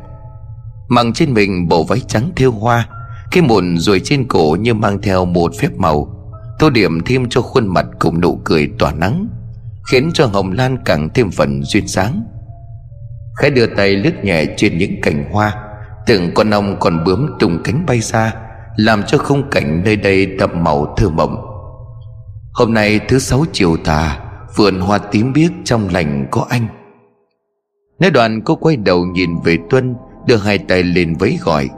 Mặc trên mình bộ váy trắng thêu hoa, Cái mụn ruồi trên cổ như mang theo một phép màu. Tô điểm thêm cho khuôn mặt cùng nụ cười tỏa nắng, Khiến cho Hồng Lan càng thêm phần duyên dáng. Khẽ đưa tay lướt nhẹ trên những cành hoa. Từng con ong còn bướm tung cánh bay ra, Làm cho khung cảnh nơi đây đậm màu thơ mộng. Hôm nay thứ sáu chiều tà, Vườn hoa tím biếc trong lành có anh. Nói đoạn cô quay đầu nhìn về Tuân, Đưa hai tay lên vẫy gọi.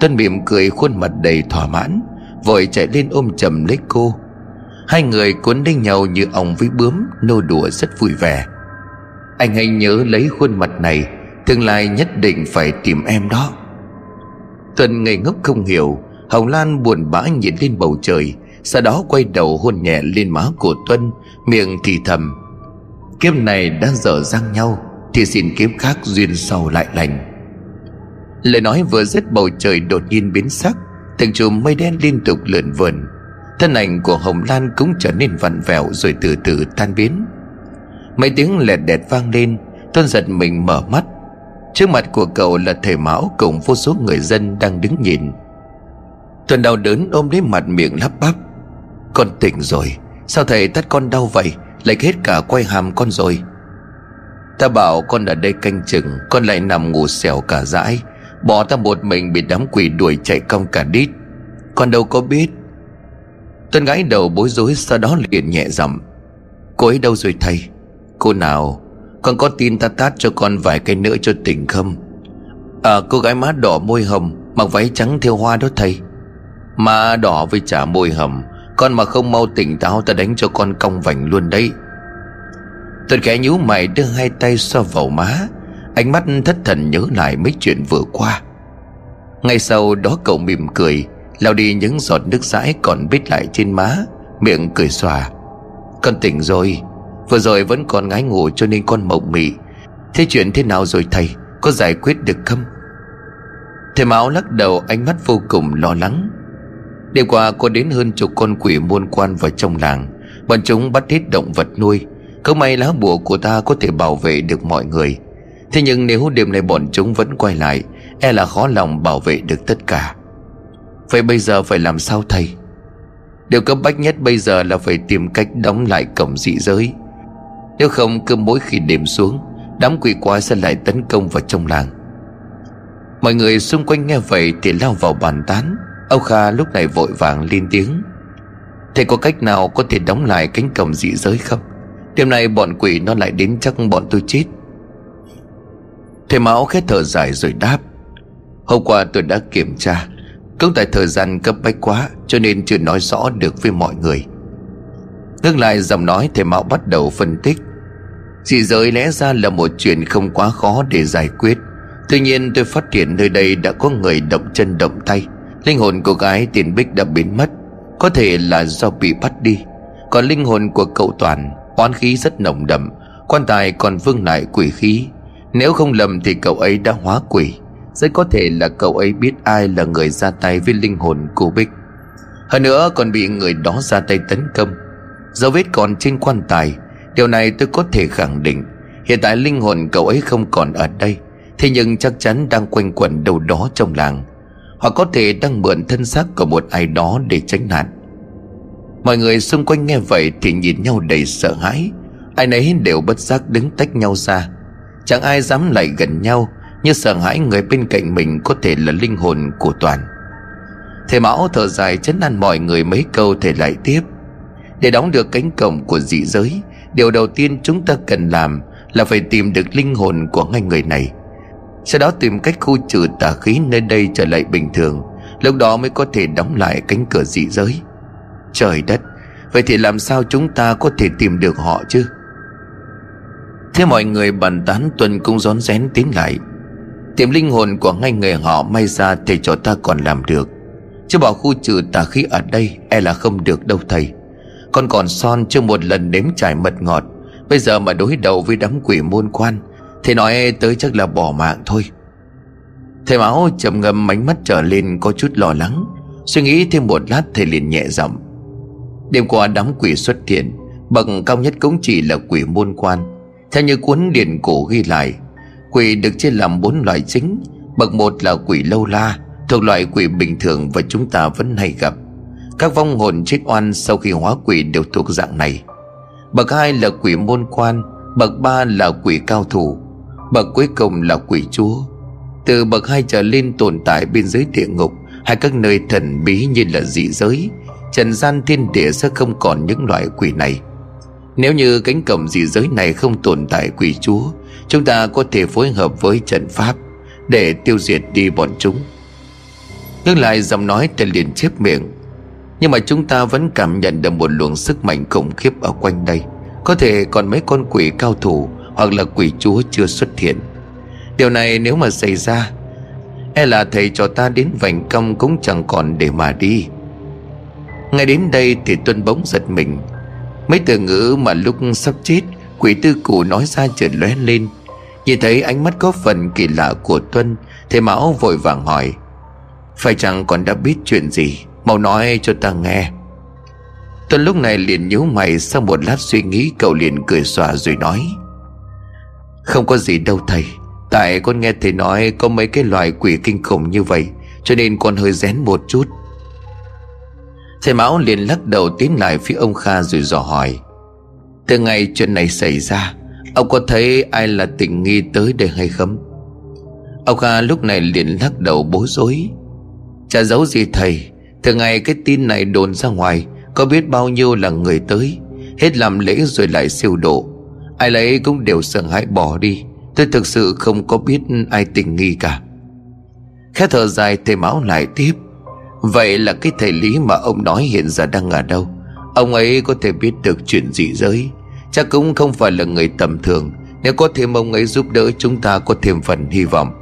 Tuân mỉm cười khuôn mặt đầy thỏa mãn, Vội chạy lên ôm chầm lấy cô. Hai người cuốn lấy nhau như ong với bướm, Nô đùa rất vui vẻ. Anh hãy nhớ lấy khuôn mặt này Tương lai nhất định phải tìm em đó. Tuân ngây ngốc không hiểu, Hồng Lan buồn bã nhìn lên bầu trời, Sau đó quay đầu hôn nhẹ lên má của Tuân, Miệng thì thầm, Kiếp này đã dở dang nhau, Thì xin kiếp khác duyên sau lại lành. Lời nói vừa dứt bầu trời đột nhiên biến sắc, Từng chùm mây đen liên tục lượn vườn Thân ảnh của Hồng Lan cũng trở nên vặn vẹo Rồi từ từ tan biến. Mấy tiếng lẹt đẹt vang lên, Tuân giật mình mở mắt Trước mặt của cậu là thầy Mão Cùng vô số người dân đang đứng nhìn. Tuân đau đớn ôm lấy mặt miệng lắp bắp. Con tỉnh rồi, Sao thầy tắt con đau vậy? Lại hết cả quay hàm con rồi. Ta bảo con ở đây canh chừng, Con lại nằm ngủ xẻo cả dãi. Bỏ ta một mình bị đám quỷ đuổi chạy cong cả đít. Con đâu có biết. Tuần gái đầu bối rối Sau đó liền nhẹ giọng. Cô ấy đâu rồi thầy? Cô nào? Con có tin ta tát cho con vài cây nữa cho tỉnh không? À cô gái má đỏ môi hồng, Mặc váy trắng theo hoa đó thầy. Má đỏ với trả môi hồng, Con mà không mau tỉnh táo ta đánh cho con cong vành luôn đấy. Tôi khẽ nhíu mày, đưa hai tay xoa vào má. Ánh mắt thất thần nhớ lại mấy chuyện vừa qua. Ngay sau đó cậu mỉm cười lau đi những giọt nước dãi còn bít lại trên má, Miệng cười xòa. Con tỉnh rồi. Vừa rồi vẫn còn ngái ngủ cho nên con mộng mị. Thế chuyện thế nào rồi thầy? Có giải quyết được không? Thầy Mão lắc đầu, ánh mắt vô cùng lo lắng. Đêm qua có đến hơn chục con quỷ muôn quan vào trong làng. Bọn chúng bắt hết động vật nuôi. Không may lá bùa của ta có thể bảo vệ được mọi người. Thế nhưng nếu đêm nay bọn chúng vẫn quay lại E là khó lòng bảo vệ được tất cả. Vậy bây giờ phải làm sao thầy? Điều cấp bách nhất bây giờ là phải tìm cách đóng lại cổng dị giới. Nếu không cứ mỗi khi đêm xuống, Đám quỷ quái sẽ lại tấn công vào trong làng. Mọi người xung quanh nghe vậy thì lao vào bàn tán. Âu Kha lúc này vội vàng lên tiếng. Thầy có cách nào có thể đóng lại cánh cổng dị giới không? Đêm nay bọn quỷ nó lại đến chắc bọn tôi chết. Thầy Mão khét thở dài rồi đáp. Hôm qua tôi đã kiểm tra. Cũng tại thời gian cấp bách quá, Cho nên chưa nói rõ được với mọi người. Ngưng lại giọng nói, thầy Mão bắt đầu phân tích. Dị giới lẽ ra là một chuyện không quá khó để giải quyết. Tuy nhiên tôi phát hiện nơi đây đã có người động chân động tay. Linh hồn của gái tiền Bích đã biến mất. Có thể là do bị bắt đi. Còn linh hồn của cậu Toàn, Oán khí rất nồng đậm. Quan tài còn vương lại quỷ khí. Nếu không lầm thì cậu ấy đã hóa quỷ. Rất có thể là cậu ấy biết ai là người ra tay với linh hồn cô Bích. Hơn nữa còn bị người đó ra tay tấn công. Dấu vết còn trên quan tài. Điều này tôi có thể khẳng định. Hiện tại linh hồn cậu ấy không còn ở đây, Thế nhưng chắc chắn đang quanh quẩn đâu đó trong làng. Hoặc có thể đang mượn thân xác của một ai đó để tránh nạn. Mọi người xung quanh nghe vậy thì nhìn nhau đầy sợ hãi. Ai nấy đều bất giác đứng tách nhau ra. Chẳng ai dám lại gần nhau, Như sợ hãi người bên cạnh mình có thể là linh hồn của Toàn. Thầy Mão thở dài chấn an mọi người mấy câu thầy lại tiếp. Để đóng được cánh cổng của dị giới Điều đầu tiên chúng ta cần làm Là phải tìm được linh hồn của ngay người này. Sau đó tìm cách khu trừ tà khí nơi đây trở lại bình thường, Lúc đó mới có thể đóng lại cánh cửa dị giới. Trời đất, Vậy thì làm sao chúng ta có thể tìm được họ chứ? Thế mọi người bàn tán Tuần cũng rón rén tiến lại. Tìm linh hồn của ngay người họ May ra thầy cho ta còn làm được. Chứ bảo khu trừ tà khí ở đây E là không được đâu thầy. Con còn son chưa một lần nếm trải mật ngọt. Bây giờ mà đối đầu với đám quỷ môn quan, Thì nói tới chắc là bỏ mạng thôi. Thầy máu trầm ngâm ánh mắt trở lên có chút lo lắng, Suy nghĩ thêm một lát thầy liền nhẹ giọng. Đêm qua đám quỷ xuất hiện, Bậc cao nhất cũng chỉ là quỷ môn quan. Theo như cuốn điển cổ ghi lại, Quỷ được chia làm bốn loại chính. Bậc một là quỷ lâu la, Thuộc loại quỷ bình thường và chúng ta vẫn hay gặp. Các vong hồn chết oan sau khi hóa quỷ đều thuộc dạng này. Bậc hai là quỷ môn quan, Bậc ba là quỷ cao thủ, Bậc cuối cùng là quỷ chúa. Từ bậc hai trở lên tồn tại bên dưới địa ngục, Hay các nơi thần bí như là dị giới, Trần gian thiên địa sẽ không còn những loại quỷ này. Nếu như cánh cổng dị giới này không tồn tại quỷ chúa, Chúng ta có thể phối hợp với trận pháp Để tiêu diệt đi bọn chúng. Ngưng lại giọng nói tên liền chép miệng. Nhưng mà chúng ta vẫn cảm nhận được một luồng sức mạnh khủng khiếp ở quanh đây. Có thể còn mấy con quỷ cao thủ Hoặc là quỷ chúa chưa xuất hiện. Điều này nếu mà xảy ra E là thầy cho ta đến vành công cũng chẳng còn để mà đi. Ngay đến đây thì Tuân bỗng giật mình. Mấy từ ngữ mà lúc sắp chết, Quỷ tư cụ nói ra chợt lóe lên. Nhìn thấy ánh mắt có phần kỳ lạ của Tuân, Thầy Mão vội vàng hỏi, Phải chẳng còn đã biết chuyện gì? Mau nói cho ta nghe. Tuấn lúc này liền nhíu mày Sau một lát suy nghĩ, cậu liền cười xòa rồi nói. Không có gì đâu thầy, Tại con nghe thầy nói Có mấy cái loài quỷ kinh khủng như vậy, Cho nên con hơi rén một chút. Thầy Mão liền lắc đầu tiến lại phía ông Kha rồi dò hỏi. Từ ngày chuyện này xảy ra, Ông có thấy ai là tình nghi tới đây hay không? Ông Kha lúc này liền lắc đầu bối rối. Chả giấu gì thầy từ ngày cái tin này đồn ra ngoài, Có biết bao nhiêu là người tới, Hết làm lễ rồi lại siêu độ. Ai lấy cũng đều sợ hãi bỏ đi, Tôi thực sự không có biết ai tình nghi cả. Khẽ thở dài, thầy Mão lại tiếp. Vậy là cái thầy lý mà ông nói hiện giờ đang ở đâu? Ông ấy có thể biết được chuyện dị giới. Chắc cũng không phải là người tầm thường. Nếu có thêm ông ấy giúp đỡ chúng ta có thêm phần hy vọng.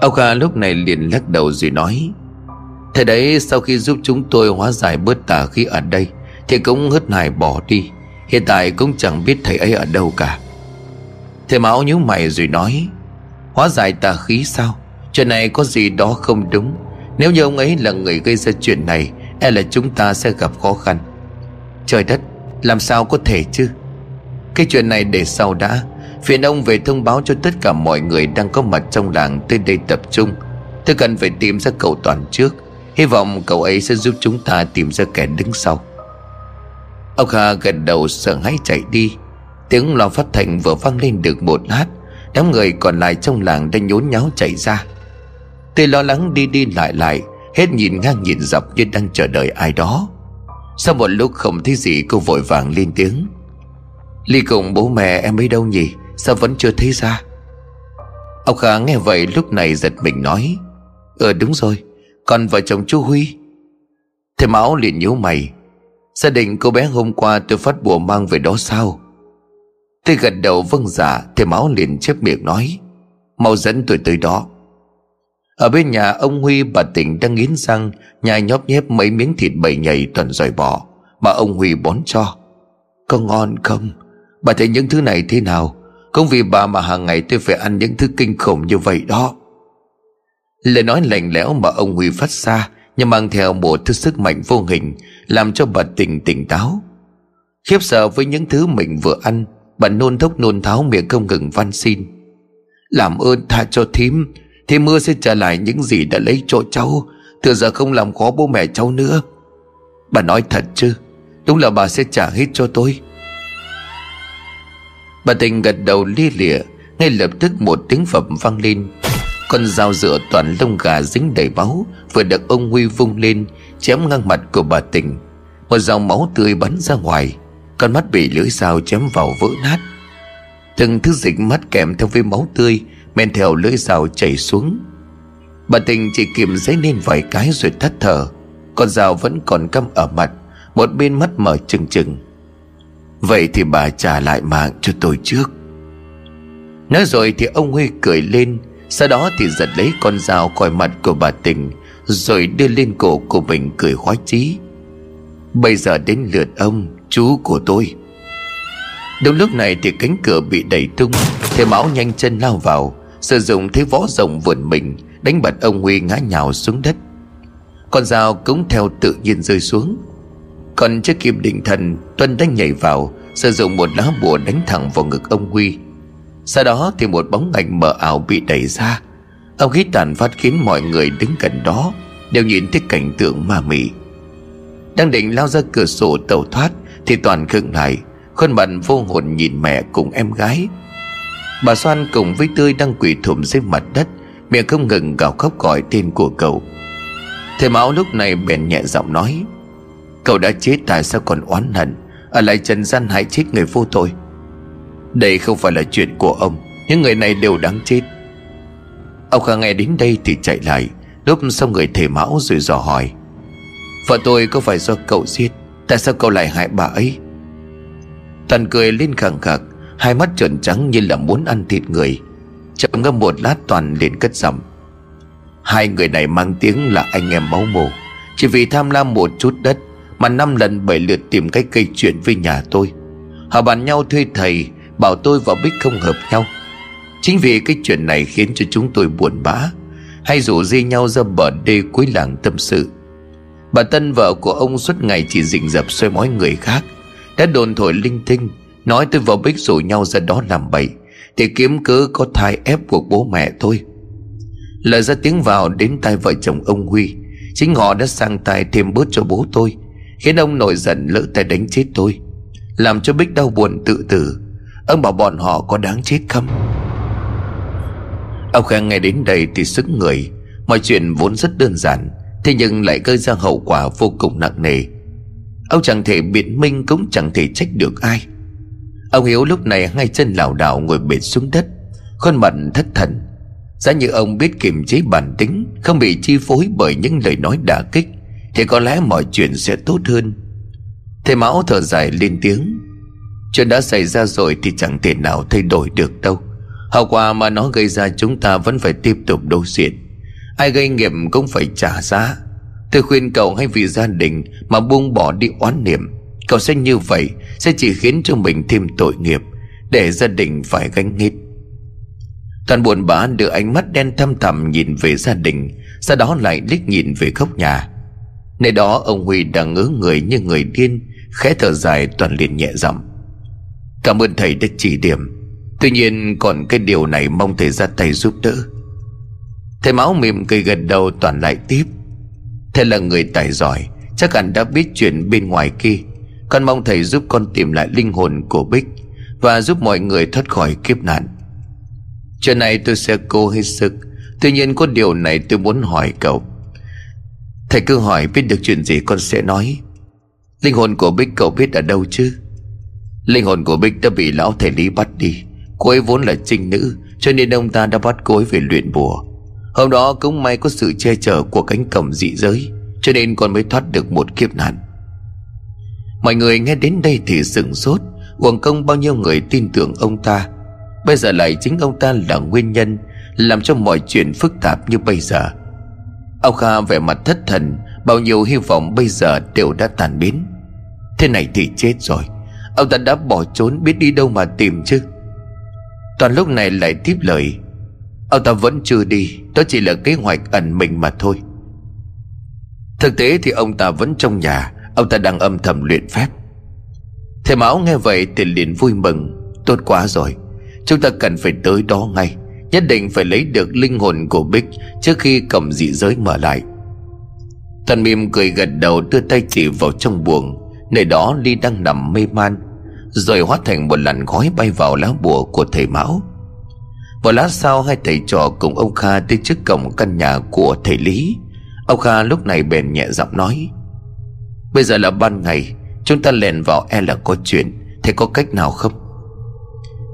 Ông Kha lúc này liền lắc đầu rồi nói Thầy đấy, sau khi giúp chúng tôi hóa giải bớt tà khí ở đây, Thì cũng hất hải bỏ đi. Hiện tại cũng chẳng biết thầy ấy ở đâu cả. Thầy Mão nhíu mày rồi nói, Hóa giải tà khí sao? Chuyện này có gì đó không đúng. Nếu như ông ấy là người gây ra chuyện này E là chúng ta sẽ gặp khó khăn. Trời đất, Làm sao có thể chứ? Cái chuyện này để sau đã. Phiền ông về thông báo cho tất cả mọi người Đang có mặt trong làng tới đây tập trung. Tôi cần phải tìm ra cậu Toàn trước. Hy vọng cậu ấy sẽ giúp chúng ta tìm ra kẻ đứng sau. Ông Kha gật đầu sợ hãi chạy đi. Tiếng loa phát thanh vừa vang lên được một lát, Đám người còn lại trong làng đã nhốn nháo chạy ra. Tôi lo lắng đi đi lại lại, Hết nhìn ngang nhìn dọc như đang chờ đợi ai đó. Sau một lúc không thấy gì, cô vội vàng lên tiếng. Ly cùng bố mẹ em ấy đâu nhỉ? Sao vẫn chưa thấy ra? Ông Kha nghe vậy lúc này giật mình nói Ờ đúng rồi. Còn vợ chồng chú Huy. Thầy Mão liền nhíu mày. Gia đình cô bé hôm qua tôi phát bùa mang về đó sao? Tôi gật đầu vâng dạ, giả, Thầy máu liền chép miệng nói. Mau dẫn tôi tới đó. Ở bên nhà ông Huy bà tỉnh đang nghiến răng Nhai nhóp nhép mấy miếng thịt bầy nhầy toàn dòi bỏ Mà ông Huy bón cho. Có ngon không? Bà thấy những thứ này thế nào? Không vì bà mà hàng ngày tôi phải ăn những thứ kinh khủng như vậy đó. Lời nói lạnh lẽo mà ông Huy phát ra Nhưng mang theo một thứ sức mạnh vô hình, Làm cho bà tỉnh tỉnh táo. Khiếp sợ với những thứ mình vừa ăn, Bà nôn thốc nôn tháo miệng không ngừng van xin. Làm ơn tha cho thím, Thì mưa sẽ trả lại những gì đã lấy chỗ cháu, Từ giờ không làm khó bố mẹ cháu nữa. Bà nói thật chứ, Đúng là bà sẽ trả hết cho tôi. Bà tình gật đầu lia lịa, Ngay lập tức một tiếng phẩm vang lên. Con dao dựa toàn lông gà dính đầy máu, Vừa được ông Huy vung lên, Chém ngang mặt của bà tình. Một dòng máu tươi bắn ra ngoài, Con mắt bị lưỡi dao chém vào vỡ nát. Từng thứ dịch mắt kèm theo với máu tươi, Men theo lưỡi dao chảy xuống. Bà tình chỉ kìm giấy lên vài cái rồi thắt thở. Con dao vẫn còn căm ở mặt, Một bên mắt mở trừng trừng. Vậy thì bà trả lại mạng cho tôi trước. Nói rồi thì ông Huy cười lên sau đó thì giật lấy con dao khỏi mặt của bà tình, Rồi đưa lên cổ của mình cười khoái chí. Bây giờ đến lượt ông, Chú của tôi. Đúng lúc này thì cánh cửa bị đẩy tung Thầy Mão nhanh chân lao vào, Sử dụng thế võ rộng vườn mình, Đánh bật ông Huy ngã nhào xuống đất. Con dao cũng theo tự nhiên rơi xuống. Còn chưa kịp định thần Tuân đã nhảy vào, Sử dụng một lá bùa đánh thẳng vào ngực ông Huy. Sau đó thì một bóng ảnh mờ ảo bị đẩy ra. Ông khí tàn phát khiến mọi người đứng gần đó, Đều nhìn thấy cảnh tượng ma mị. Đang định lao ra cửa sổ tàu thoát, Thì toàn khựng lại, Khuôn mặt vô hồn nhìn mẹ cùng em gái. Bà Soan cùng với Tươi đang quỳ thụm dưới mặt đất, Miệng không ngừng gào khóc gọi tên của cậu. Thầy Mão lúc này bèn nhẹ giọng nói, Cậu đã chết tại sao còn oán hận? Ở lại trần gian hại chết người vô tội đây không phải là chuyện của ông. Những người này đều đáng chết. Ông Khang nghe đến đây thì chạy lại. Lúc xong người thầy mão rồi dò hỏi. Vợ tôi có phải do cậu giết? Tại sao cậu lại hại bà ấy? Thần cười lên khẳng khặc. Hai mắt trợn trắng như là muốn ăn thịt người. Chậm ngâm một lát Toàn liền cất giọng. Hai người này mang tiếng là anh em máu mồ Chỉ vì tham lam một chút đất mà năm lần bảy lượt tìm cách gây chuyện với nhà tôi. Họ bàn nhau thuê thầy Bảo tôi và Bích không hợp nhau. Chính vì cái chuyện này khiến cho chúng tôi buồn bã, Hay rủ dây nhau ra bờ đê cuối làng tâm sự. Bà Tân vợ của ông suốt ngày chỉ rình rập xoay mói người khác. Đã đồn thổi linh tinh, Nói tôi vào Bích rủ nhau ra đó làm bậy, Thì kiếm cớ có thai ép của bố mẹ thôi Lời ra tiếng vào đến tai vợ chồng ông Huy, Chính họ đã sang tay thêm bớt cho bố tôi, Khiến ông nổi giận lỡ tay đánh chết tôi, Làm cho Bích đau buồn tự tử. Ông bảo bọn họ có đáng chết không? Ông Khang nghe đến đây thì sức người. Mọi chuyện vốn rất đơn giản, Thế nhưng lại gây ra hậu quả vô cùng nặng nề. Ông chẳng thể biện minh cũng chẳng thể trách được ai. Ông Hiếu lúc này hai chân lảo đảo ngồi bệt xuống đất, Khuôn mặt thất thần. Giá như ông biết kiềm chế bản tính, Không bị chi phối bởi những lời nói đả kích, thì có lẽ mọi chuyện sẽ tốt hơn. Thầy Mão thở dài lên tiếng. Chuyện đã xảy ra rồi thì chẳng thể nào thay đổi được đâu. Hậu quả mà nó gây ra chúng ta vẫn phải tiếp tục đối diện. Ai gây nghiệp cũng phải trả giá. Tôi khuyên cậu hay vì gia đình Mà buông bỏ đi oán niệm. Cậu sẽ như vậy Sẽ chỉ khiến cho mình thêm tội nghiệp, Để gia đình phải gánh hết. Toàn buồn bã đưa ánh mắt đen thâm thẳm nhìn về gia đình, Sau đó lại liếc nhìn về góc nhà. Nơi đó ông Huy đang ngớ người như người điên, Khẽ thở dài toàn liền nhẹ giọng. Cảm ơn thầy đã chỉ điểm. Tuy nhiên còn cái điều này mong thầy ra tay giúp đỡ. Thầy máu mỉm cười gật đầu toàn lại tiếp. Thầy là người tài giỏi, Chắc hẳn đã biết chuyện bên ngoài kia. Con mong thầy giúp con tìm lại linh hồn của Bích Và giúp mọi người thoát khỏi kiếp nạn. Chuyện này tôi sẽ cố hết sức, Tuy nhiên có điều này tôi muốn hỏi cậu. Thầy cứ hỏi biết được chuyện gì con sẽ nói. Linh hồn của Bích cậu biết ở đâu chứ? Linh hồn của Bích đã bị lão thầy Lý bắt đi. Cô ấy vốn là trinh nữ, Cho nên ông ta đã bắt cô ấy về luyện bùa. Hôm đó cũng may có sự che chở của cánh cổng dị giới, Cho nên con mới thoát được một kiếp nạn. Mọi người nghe đến đây thì sửng sốt, Uổng công bao nhiêu người tin tưởng ông ta. Bây giờ lại chính ông ta là nguyên nhân, Làm cho mọi chuyện phức tạp như bây giờ. Ông Kha vẻ mặt thất thần, Bao nhiêu hy vọng bây giờ đều đã tàn biến. Thế này thì chết rồi. Ông ta đã bỏ trốn biết đi đâu mà tìm chứ. Toàn lúc này lại tiếp lời. Ông ta vẫn chưa đi, Đó chỉ là kế hoạch ẩn mình mà thôi. Thực tế thì ông ta vẫn trong nhà, Ông ta đang âm thầm luyện phép. Thầy Mão nghe vậy thì liền vui mừng. Tốt quá rồi, Chúng ta cần phải tới đó ngay. Nhất định phải lấy được linh hồn của Bích Trước khi cổng dị giới mở lại. Thần mìm cười gật đầu, đưa tay chỉ vào trong buồng. Nơi đó Ly đang nằm mê man, Rồi hóa thành một làn khói bay vào lá bùa của thầy Mão. Một lát sau, hai thầy trò cùng ông Kha tới trước cổng căn nhà của thầy Lý. Ông Kha lúc này bèn nhẹ giọng nói, Bây giờ là ban ngày, Chúng ta lèn vào e là có chuyện, Thầy có cách nào không?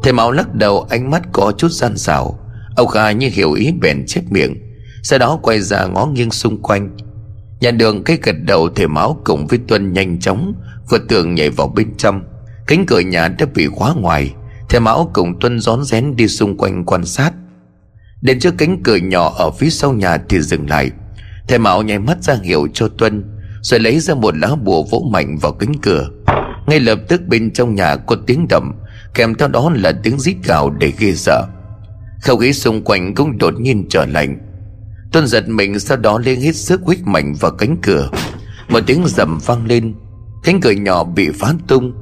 Thầy Mão lắc đầu, ánh mắt có chút gian xảo. Ông Kha như hiểu ý bèn chép miệng, Sau đó quay ra ngó nghiêng xung quanh. Nhà đường cái gật đầu thể máu cùng với Tuân nhanh chóng Vượt tường nhảy vào bên trong. Cánh cửa nhà đã bị khóa ngoài Thầy Mão cùng Tuân rón rén đi xung quanh quan sát. Đến trước cánh cửa nhỏ ở phía sau nhà thì dừng lại. Thầy Mão nháy mắt ra hiệu cho Tuân, Rồi lấy ra một lá bùa vỗ mạnh vào cánh cửa. Ngay lập tức bên trong nhà có tiếng đậm, Kèm theo đó là tiếng rít gào để ghê sợ. Không khí xung quanh cũng đột nhiên trở lạnh. Tuân giật mình sau đó lên hết sức huyết mạnh vào cánh cửa. Một tiếng rầm vang lên, Cánh cửa nhỏ bị phá tung.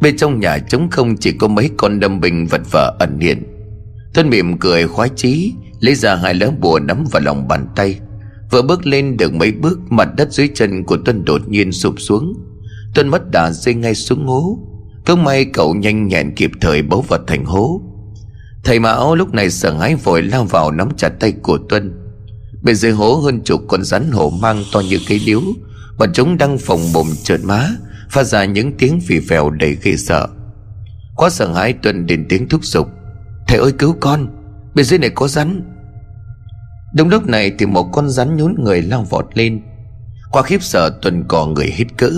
Bên trong nhà trống không chỉ có mấy con đâm bình vật vờ ẩn hiện. Tuân mỉm cười khoái chí, Lấy ra hai lá bùa nắm vào lòng bàn tay. Vừa bước lên được mấy bước, Mặt đất dưới chân của Tuân đột nhiên sụp xuống. Tuân mất đà rơi ngay xuống hố Cứ may cậu nhanh nhẹn kịp thời bấu vật thành hố. Thầy Mão lúc này sợ hãi vội lao vào nắm chặt tay của Tuân. Bên dưới hố hơn chục con rắn hổ mang to như cây điếu. Bọn chúng đang phồng mồm trợn má, Phát ra những tiếng phì phèo đầy ghê sợ. Quá sợ hãi, Tuân đến tiếng thúc giục. Thầy ơi, cứu con, Bên dưới này có rắn. Đúng lúc này thì một con rắn nhún người lao vọt lên. Qua khiếp sợ, Tuân cò người hít cỡ.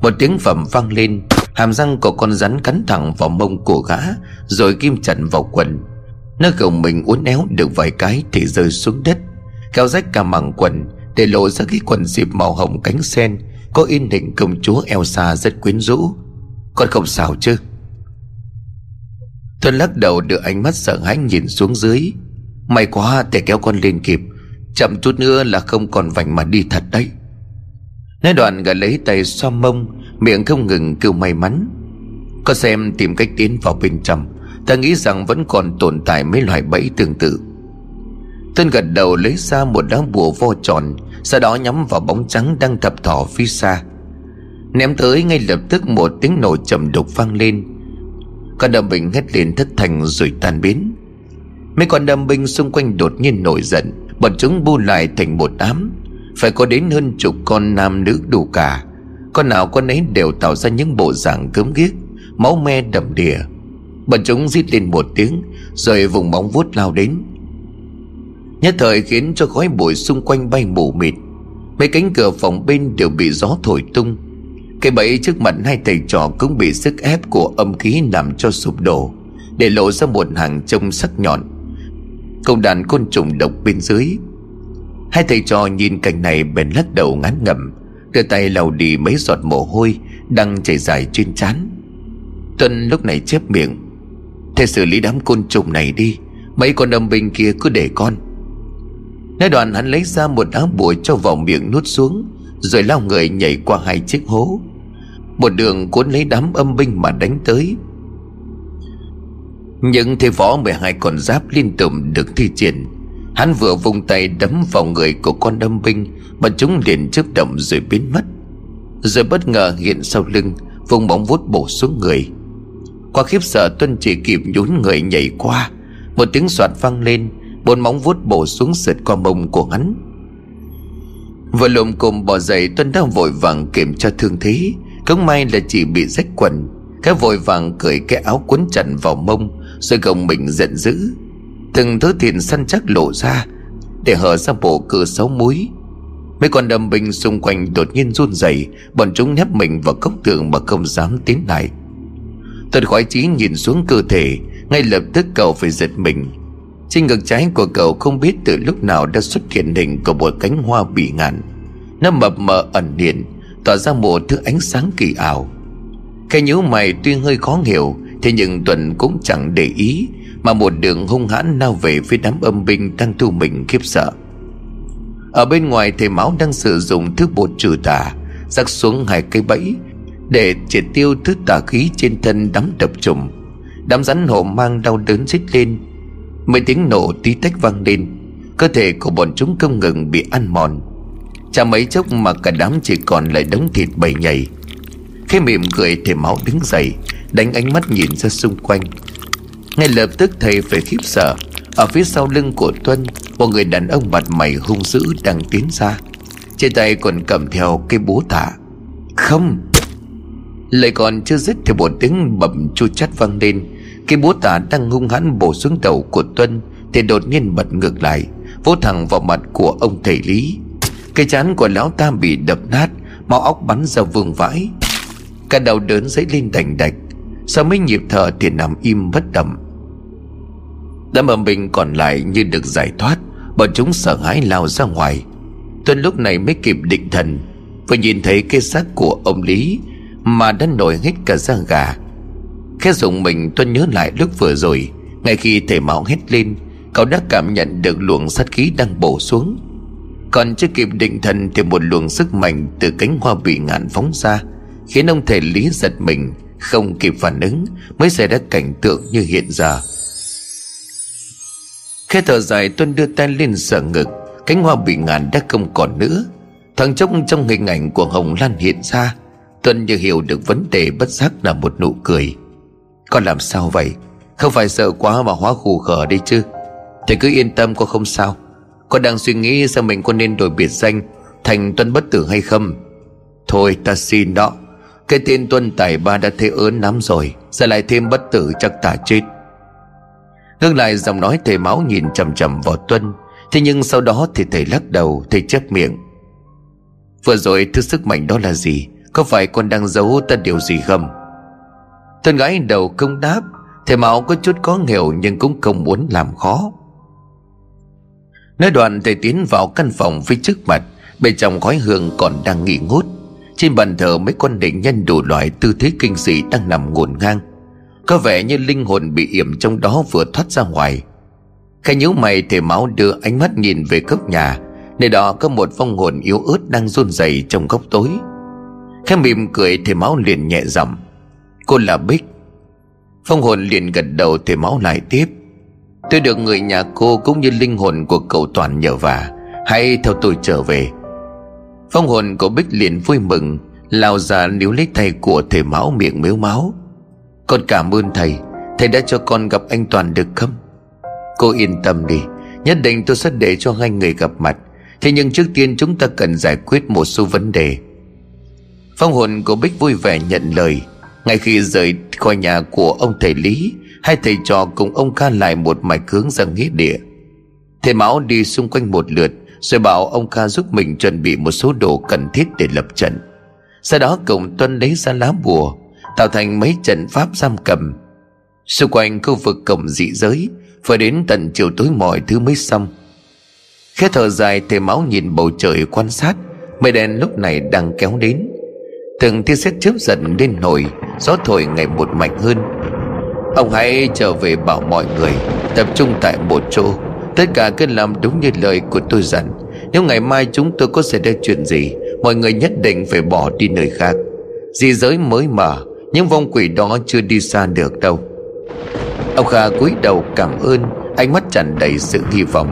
Một tiếng phẩm vang lên. Hàm răng của con rắn cắn thẳng vào mông của gã, Rồi kim chặt vào quần. Nó gồng mình uốn éo được vài cái Thì rơi xuống đất. Kéo rách cả mảng quần, Để lộ ra cái quần dịp màu hồng cánh sen, Có in hình công chúa Elsa rất quyến rũ. Con không sao chứ? Tuân lắc đầu đưa ánh mắt sợ hãi nhìn xuống dưới. May quá, để kéo con lên kịp. Chậm chút nữa là không còn vành mà đi thật đấy. Nói đoạn gã lấy tay xoa mông, Miệng không ngừng kêu may mắn. Có xem tìm cách tiến vào bên trong, Ta nghĩ rằng vẫn còn tồn tại mấy loại bẫy tương tự. Tân gật đầu lấy ra một đá bùa vo tròn, Sau đó nhắm vào bóng trắng đang thập thỏ phía xa. Ném tới ngay lập tức một tiếng nổ trầm đục vang lên. Con đâm bình hét lên thất thành rồi tan biến. Mấy con đâm binh xung quanh đột nhiên nổi giận, Bọn chúng bu lại thành một đám. Phải có đến hơn chục con nam nữ đủ cả. Con nào con ấy đều tạo ra những bộ dạng cớm ghiếc, Máu me đầm đìa. Bọn chúng rít lên một tiếng, Rồi vùng bóng vuốt lao đến. Nhất thời khiến cho khói bụi xung quanh bay mù mịt. Mấy cánh cửa phòng bên đều bị gió thổi tung. Cây bẫy trước mặt hai thầy trò cũng bị sức ép của âm khí làm cho sụp đổ, Để lộ ra một hàng trông sắc nhọn. Công đàn côn trùng độc bên dưới. Hai thầy trò nhìn cảnh này bèn lắc đầu ngán ngẩm, Đưa tay lau đi mấy giọt mồ hôi Đang chảy dài trên trán. Tuân lúc này chép miệng, Thế xử lý đám côn trùng này đi, Mấy con âm binh kia cứ để con. Nói đoạn hắn lấy ra một áo bụi cho vào miệng nuốt xuống, Rồi lao người nhảy qua hai chiếc hố. Một đường cuốn lấy đám âm binh mà đánh tới. Những thế võ 12 con giáp liên tục được thi triển Hắn vừa vùng tay đấm vào người của con đâm binh Mà chúng liền chớp động rồi biến mất. Rồi bất ngờ hiện sau lưng, Vùng bóng vút bổ xuống người. Qua khiếp sợ, Tuân chỉ kịp nhún người nhảy qua. Một tiếng soạt vang lên, Bốn móng vuốt bổ xuống sượt qua mông của hắn. Vừa lùm cồm bỏ dậy, Tuân đang vội vàng kiểm tra thương thế. Cũng may là chỉ bị rách quần. Cái vội vàng cởi cái áo quấn chặt vào mông, Rồi gồng mình giận dữ. Từng thứ thịt săn chắc lộ ra, Để hở ra bộ cửa sáu múi. Mấy con đầm binh xung quanh đột nhiên run rẩy, Bọn chúng nhấp mình vào cốc tường mà không dám tiến lại. Tôi khoái chí nhìn xuống cơ thể, Ngay lập tức cậu phải giật mình. Trên ngực trái của cậu không biết từ lúc nào đã xuất hiện hình của một cánh hoa bị ngạn. Nó mập mờ ẩn điện Tỏa ra một thứ ánh sáng kỳ ảo. Cái nhíu mày tuy hơi khó hiểu, Thế nhưng Tuần cũng chẳng để ý mà một đường hung hãn lao về phía đám âm binh đang thu mình khiếp sợ. Ở bên ngoài thầy máu đang sử dụng thứ bột trừ tà, Rắc xuống hai cây bẫy Để triệt tiêu thứ tà khí trên thân đám đập trùng Đám rắn hổ mang đau đớn rít lên. Mấy tiếng nổ tí tách vang lên. Cơ thể của bọn chúng không ngừng bị ăn mòn. Chả mấy chốc mà cả đám chỉ còn lại đống thịt bầy nhầy. Khi mỉm cười thì máu đứng dậy, Đánh ánh mắt nhìn ra xung quanh. Ngay lập tức thầy phải khiếp sợ. Ở phía sau lưng của Tuân, Một người đàn ông mặt mày hung dữ đang tiến ra. Trên tay còn cầm theo cây búa tạ. Không! Lời còn chưa dứt thì một tiếng bầm chu chát vang lên. Cây búa tạ đang hung hãn bổ xuống đầu của Tuân Thì đột nhiên bật ngược lại, Vỗ thẳng vào mặt của ông thầy Lý. Cây chán của lão ta bị đập nát, Máu óc bắn ra vương vãi. Cả đầu đớn dấy lên đành đạch. Sau mấy nhịp thở thì nằm im bất động. Đám âm binh còn lại như được giải thoát, Bọn chúng sợ hãi lao ra ngoài. Tuân lúc này mới kịp định thần, Vừa nhìn thấy cái xác của ông Lý Mà đã nổi hết cả da gà. Khẽ dùng mình Tuân nhớ lại lúc vừa rồi, Ngay khi thể máu hét lên, Cậu đã cảm nhận được luồng sát khí đang bổ xuống. Còn chưa kịp định thần Thì một luồng sức mạnh từ cánh hoa bị ngạn phóng ra, Khiến ông thầy Lý giật mình, Không kịp phản ứng, Mới xảy ra cảnh tượng như hiện giờ. Khi thở dài, Tuân đưa tay lên sợ ngực. Cánh hoa bị ngàn đã không còn nữa. Thằng chốc trong hình ảnh của Hồng Lan hiện ra, Tuân như hiểu được vấn đề bất giác là một nụ cười. Con làm sao vậy? Không phải sợ quá mà hóa khù khở đi chứ. Thầy cứ yên tâm, con không sao. Con đang suy nghĩ xem mình có nên đổi biệt danh Thành Tuân Bất Tử hay không. Thôi, ta xin đó. Cái tên Tuân Tài Ba đã thấy ớn lắm rồi Giờ lại thêm bất tử chắc ta chết. Ngưng lại giọng nói thầy máu nhìn chầm chầm vào Tuân. Thế nhưng sau đó thì thầy lắc đầu, Thầy chép miệng. Vừa rồi thứ sức mạnh đó là gì? Có phải con đang giấu ta điều gì không? Tuân gái đầu không đáp. Thầy máu có chút có hiểu Nhưng cũng không muốn làm khó. Nói đoạn thầy tiến vào căn phòng phía trước mặt. Bên trong khói hương còn đang nghỉ ngút. Trên bàn thờ mấy con định nhân đủ loại tư thế kinh dị đang nằm ngổn ngang. Có vẻ như linh hồn bị yểm trong đó vừa thoát ra ngoài. Khẽ nhíu mày thể máu đưa ánh mắt nhìn về góc nhà, Nơi đó có một vong hồn yếu ớt đang run rẩy trong góc tối. Khẽ mỉm cười thể máu liền nhẹ giọng, Cô là Bích. Phong hồn liền gật đầu thể máu lại tiếp, Tôi được người nhà cô cũng như linh hồn của cậu Toàn nhờ vả. Hãy theo tôi trở về. Phong hồn của Bích liền vui mừng, Lao ra níu lấy tay của thể máu miệng mếu máu. Con cảm ơn thầy. Thầy đã cho con gặp anh Toàn được không? Cô yên tâm đi. Nhất định tôi sẽ để cho hai người gặp mặt. Thế nhưng trước tiên chúng ta cần giải quyết một số vấn đề. Phong hồn của Bích vui vẻ nhận lời. Ngay khi rời khỏi nhà của ông thầy Lý, Hai thầy trò cùng ông Kha lại một mạch hướng ra nghĩa địa. Thầy Mão đi xung quanh một lượt, Rồi bảo ông Kha giúp mình chuẩn bị một số đồ cần thiết để lập trận. Sau đó cùng Tuân lấy ra lá bùa. Tạo thành mấy trận pháp giam cầm. Xung quanh khu vực cổng dị giới Phải đến tận chiều tối mọi thứ mới xong. Khẽ thở dài thầy máu nhìn bầu trời quan sát, Mây đen lúc này đang kéo đến. Từng tia sét chớp giận lên nổi, Gió thổi ngày một mạnh hơn. Ông hãy trở về bảo mọi người, Tập trung tại một chỗ. Tất cả cứ làm đúng như lời của tôi dặn. Nếu ngày mai chúng tôi có xảy ra chuyện gì, Mọi người nhất định phải bỏ đi nơi khác. Dị giới mới mở nhưng vong quỷ đó chưa đi xa được đâu. Ông Kha cúi đầu cảm ơn, Ánh mắt tràn đầy sự hy vọng.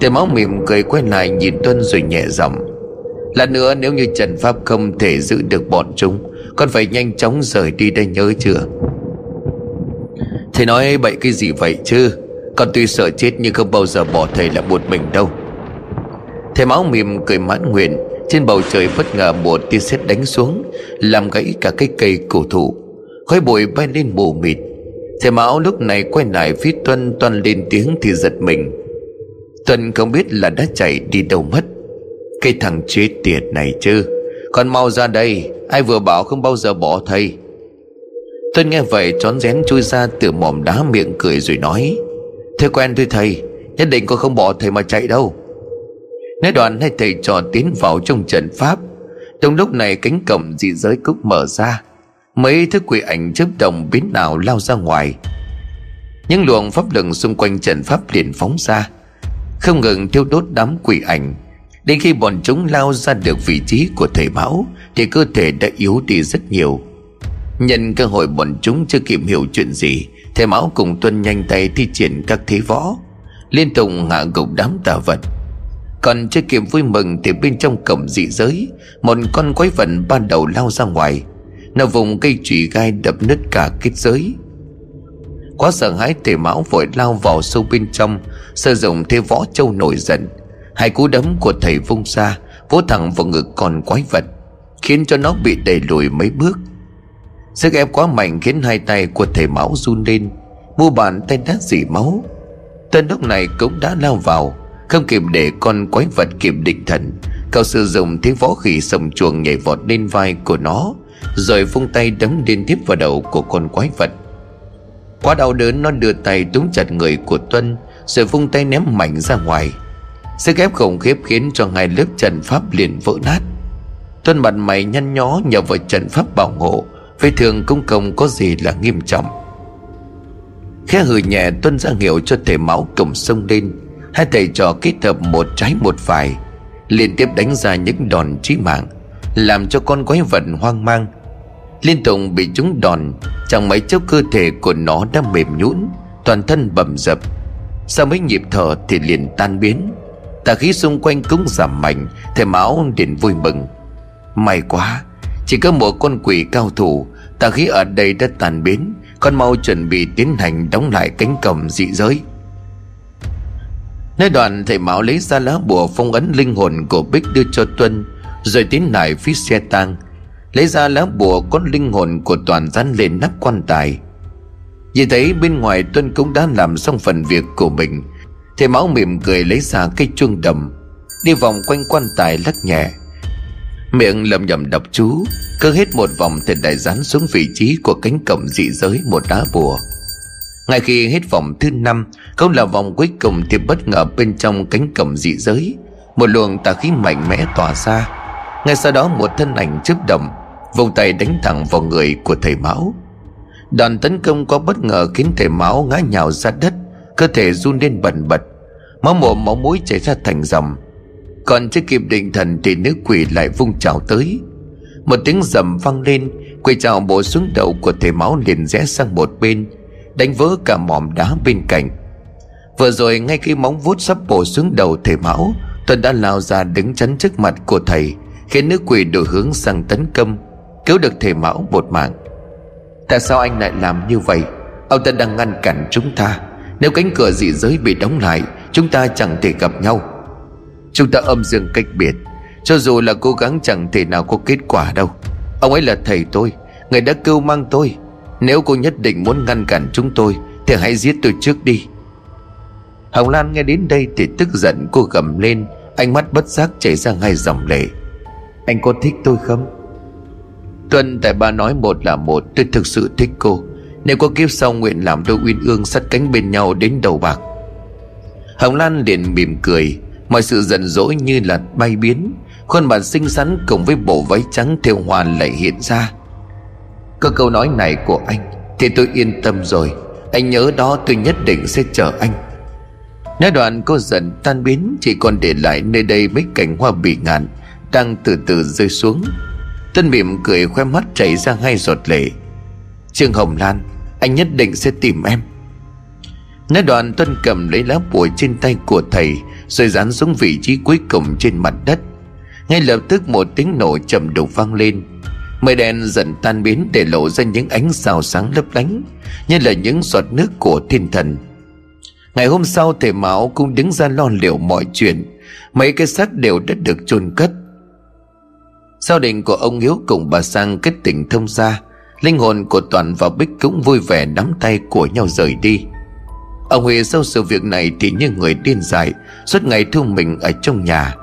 Tề máu mỉm cười quay lại nhìn Tuân rồi nhẹ giọng. Lần nữa nếu như Trần Pháp không thể giữ được bọn chúng, Con phải nhanh chóng rời đi đây nhớ chưa? Thầy nói bậy cái gì vậy chứ? Con tuy sợ chết nhưng không bao giờ bỏ thầy lại một mình đâu. Thầy máu mỉm cười mãn nguyện trên bầu trời bất ngờ một tia sét đánh xuống, Làm gãy cả cây cây cổ thụ. Khói bụi bay lên mù mịt. Thầy Mão lúc này quay lại phía Tuân Tuân lên tiếng thì giật mình. Tuân không biết là đã chạy đi đâu mất. Cây thằng chết tiệt này chứ. Còn mau ra đây, Ai vừa bảo không bao giờ bỏ thầy. Tuân nghe vậy trón rén chui ra từ mỏm đá miệng cười rồi nói. Thế quen thôi thầy, Nhất định con không bỏ thầy mà chạy đâu. Nói đoạn hai thầy trò tiến vào trong trận pháp. Trong lúc này cánh cổng dị giới cũng mở ra. Mấy thứ quỷ ảnh chớp đồng biến nào lao ra ngoài. Những luồng pháp lực xung quanh trận pháp liền phóng ra. Không ngừng thiêu đốt đám quỷ ảnh. Đến khi bọn chúng lao ra được vị trí của thầy Mão, Thì cơ thể đã yếu đi rất nhiều. Nhân cơ hội bọn chúng chưa kịp hiểu chuyện gì, Thầy Mão cùng Tuân nhanh tay thi triển các thế võ. Liên tục hạ gục đám tà vật. Còn chưa kịp vui mừng Thì bên trong cổng dị giới, Một con quái vật ban đầu lao ra ngoài. Nó vùng cây chùy gai đập nứt cả kết giới. Quá sợ hãi thầy Mão vội lao vào sâu bên trong, Sử dụng thế võ châu nổi giận. Hai cú đấm của thầy vung ra, Vỗ thẳng vào ngực con quái vật, Khiến cho nó bị đẩy lùi mấy bước. Sức ép quá mạnh khiến hai tay của thầy máu run lên, Mu bàn tay đã dỉ máu. Tên lúc này cũng đã lao vào. Không kịp để con quái vật kịp định thần Cậu sử dụng thế võ khỉ sầm chuồng nhảy vọt lên vai của nó, Rồi vung tay đấm liên tiếp vào đầu của con quái vật. Quá đau đớn, nó đưa tay túm chặt người của Tuân, Rồi vung tay ném mạnh ra ngoài. Sức ép khủng khiếp khiến cho hai lớp trận pháp liền vỡ nát. Tuân mặt mày nhăn nhó nhờ vào trận pháp bảo hộ Vết thương cũng không có gì là nghiêm trọng. Khẽ hừ nhẹ, Tuân ra hiệu cho thể máu cổng sông lên. Hai thầy trò kết hợp một trái một phải, Liên tiếp đánh ra những đòn chí mạng, Làm cho con quái vật hoang mang. Liên tục bị chúng đòn, Chẳng mấy chốc cơ thể của nó đã mềm nhũn, Toàn thân bầm dập. Sau mấy nhịp thở thì liền tan biến. Tà khí xung quanh cũng giảm mạnh, Thầy máu liền vui mừng. May quá, Chỉ có một con quỷ cao thủ, Tà khí ở đây đã tàn biến, Con mau chuẩn bị tiến hành đóng lại cánh cổng dị giới. Nơi đoạn thầy Mão lấy ra lá bùa phong ấn linh hồn của Bích đưa cho Tuân, Rồi tiến lại phía xe tang, Lấy ra lá bùa có linh hồn của toàn dán lên nắp quan tài. Nhìn thấy bên ngoài Tuân cũng đã làm xong phần việc của mình, Thầy Mão mỉm cười lấy ra cây chuông đầm, Đi vòng quanh quan tài lắc nhẹ. Miệng lầm nhầm đọc chú, Cứ hết một vòng thì đại dán xuống vị trí Của cánh cổng dị giới một đá bùa. Ngay khi hết vòng thứ năm Không là vòng cuối cùng Thì bất ngờ bên trong cánh cổng dị giới, Một luồng tà khí mạnh mẽ tỏa ra. Ngay sau đó một thân ảnh chớp động Vùng tay đánh thẳng vào người của thầy Mão. Đòn tấn công có bất ngờ khiến thầy Mão ngã nhào ra đất, Cơ thể run lên bần bật, Máu mồm máu mũi chảy ra thành dòng. Còn chưa kịp định thần Thì nữ quỷ lại vung chảo tới. Một tiếng rầm vang lên, Quỷ chảo bổ xuống đầu của thầy máu liền rẽ sang một bên Đánh vỡ cả mỏm đá bên cạnh. Vừa rồi ngay khi móng vuốt sắp bổ xuống đầu thầy mão Tuấn đã lao ra đứng chắn trước mặt của thầy, Khiến nữ quỷ đổi hướng sang tấn công, Cứu được thầy mão một mạng. Tại sao anh lại làm như vậy? Ông ta đang ngăn cản chúng ta. Nếu cánh cửa dị giới bị đóng lại, Chúng ta chẳng thể gặp nhau. Chúng ta âm dương cách biệt, Cho dù là cố gắng chẳng thể nào có kết quả đâu. Ông ấy là thầy tôi, Người đã cứu mang tôi. Nếu cô nhất định muốn ngăn cản chúng tôi, Thì hãy giết tôi trước đi. Hồng Lan nghe đến đây thì tức giận, cô gầm lên. Ánh mắt bất giác chảy ra ngay dòng lệ. Anh có thích tôi không? Tuân, tại ba nói một là một, Tôi thực sự thích cô. Nếu có kiếp sau nguyện làm đôi uyên ương Sắt cánh bên nhau đến đầu bạc. Hồng Lan liền mỉm cười. Mọi sự giận dỗi như là bay biến. Khuôn mặt xinh xắn cùng với bộ váy trắng theo hoa lại hiện ra. Có câu nói này của anh Thì tôi yên tâm rồi. Anh nhớ đó tôi nhất định sẽ chờ anh. Nói đoạn cô dần tan biến, Chỉ còn để lại nơi đây mấy cành hoa bị ngạn Đang từ từ rơi xuống. Tân mỉm cười khoe mắt chảy ra hai giọt lệ. Trương Hồng Lan, Anh nhất định sẽ tìm em. Nói đoạn Tuân cầm lấy lá bùa trên tay của thầy, Rồi dán xuống vị trí cuối cùng trên mặt đất. Ngay lập tức một tiếng nổ trầm đục vang lên. Mây đen dần tan biến để lộ ra những ánh sao sáng lấp lánh, Như là những giọt nước của thiên thần. Ngày hôm sau thầy Mão cũng đứng ra lo liệu mọi chuyện. Mấy cái xác đều đã được chôn cất. Gia đình của ông Hiếu cùng bà Sang kết tình thông gia. Linh hồn của Toàn và Bích cũng vui vẻ nắm tay của nhau rời đi. Ông Huy sau sự việc này thì như người điên dại, Suốt ngày thu mình ở trong nhà.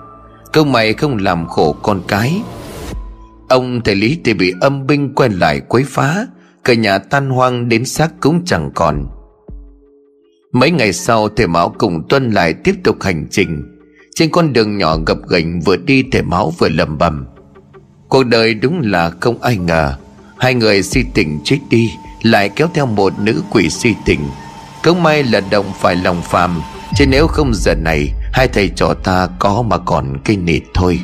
Câu mày không làm khổ con cái Ông thầy Lý thì bị âm binh quen lại quấy phá, Cả nhà tan hoang đến xác cũng chẳng còn. Mấy ngày sau thầy Mão cùng Tuân lại tiếp tục hành trình. Trên con đường nhỏ gập ghềnh vừa đi thầy Mão vừa lầm bầm. Cuộc đời đúng là không ai ngờ. Hai người si tình chết đi, Lại kéo theo một nữ quỷ si tình. Cũng may là động phải lòng phàm, Chứ nếu không giờ này, Hai thầy trò ta có mà còn cây nịt thôi.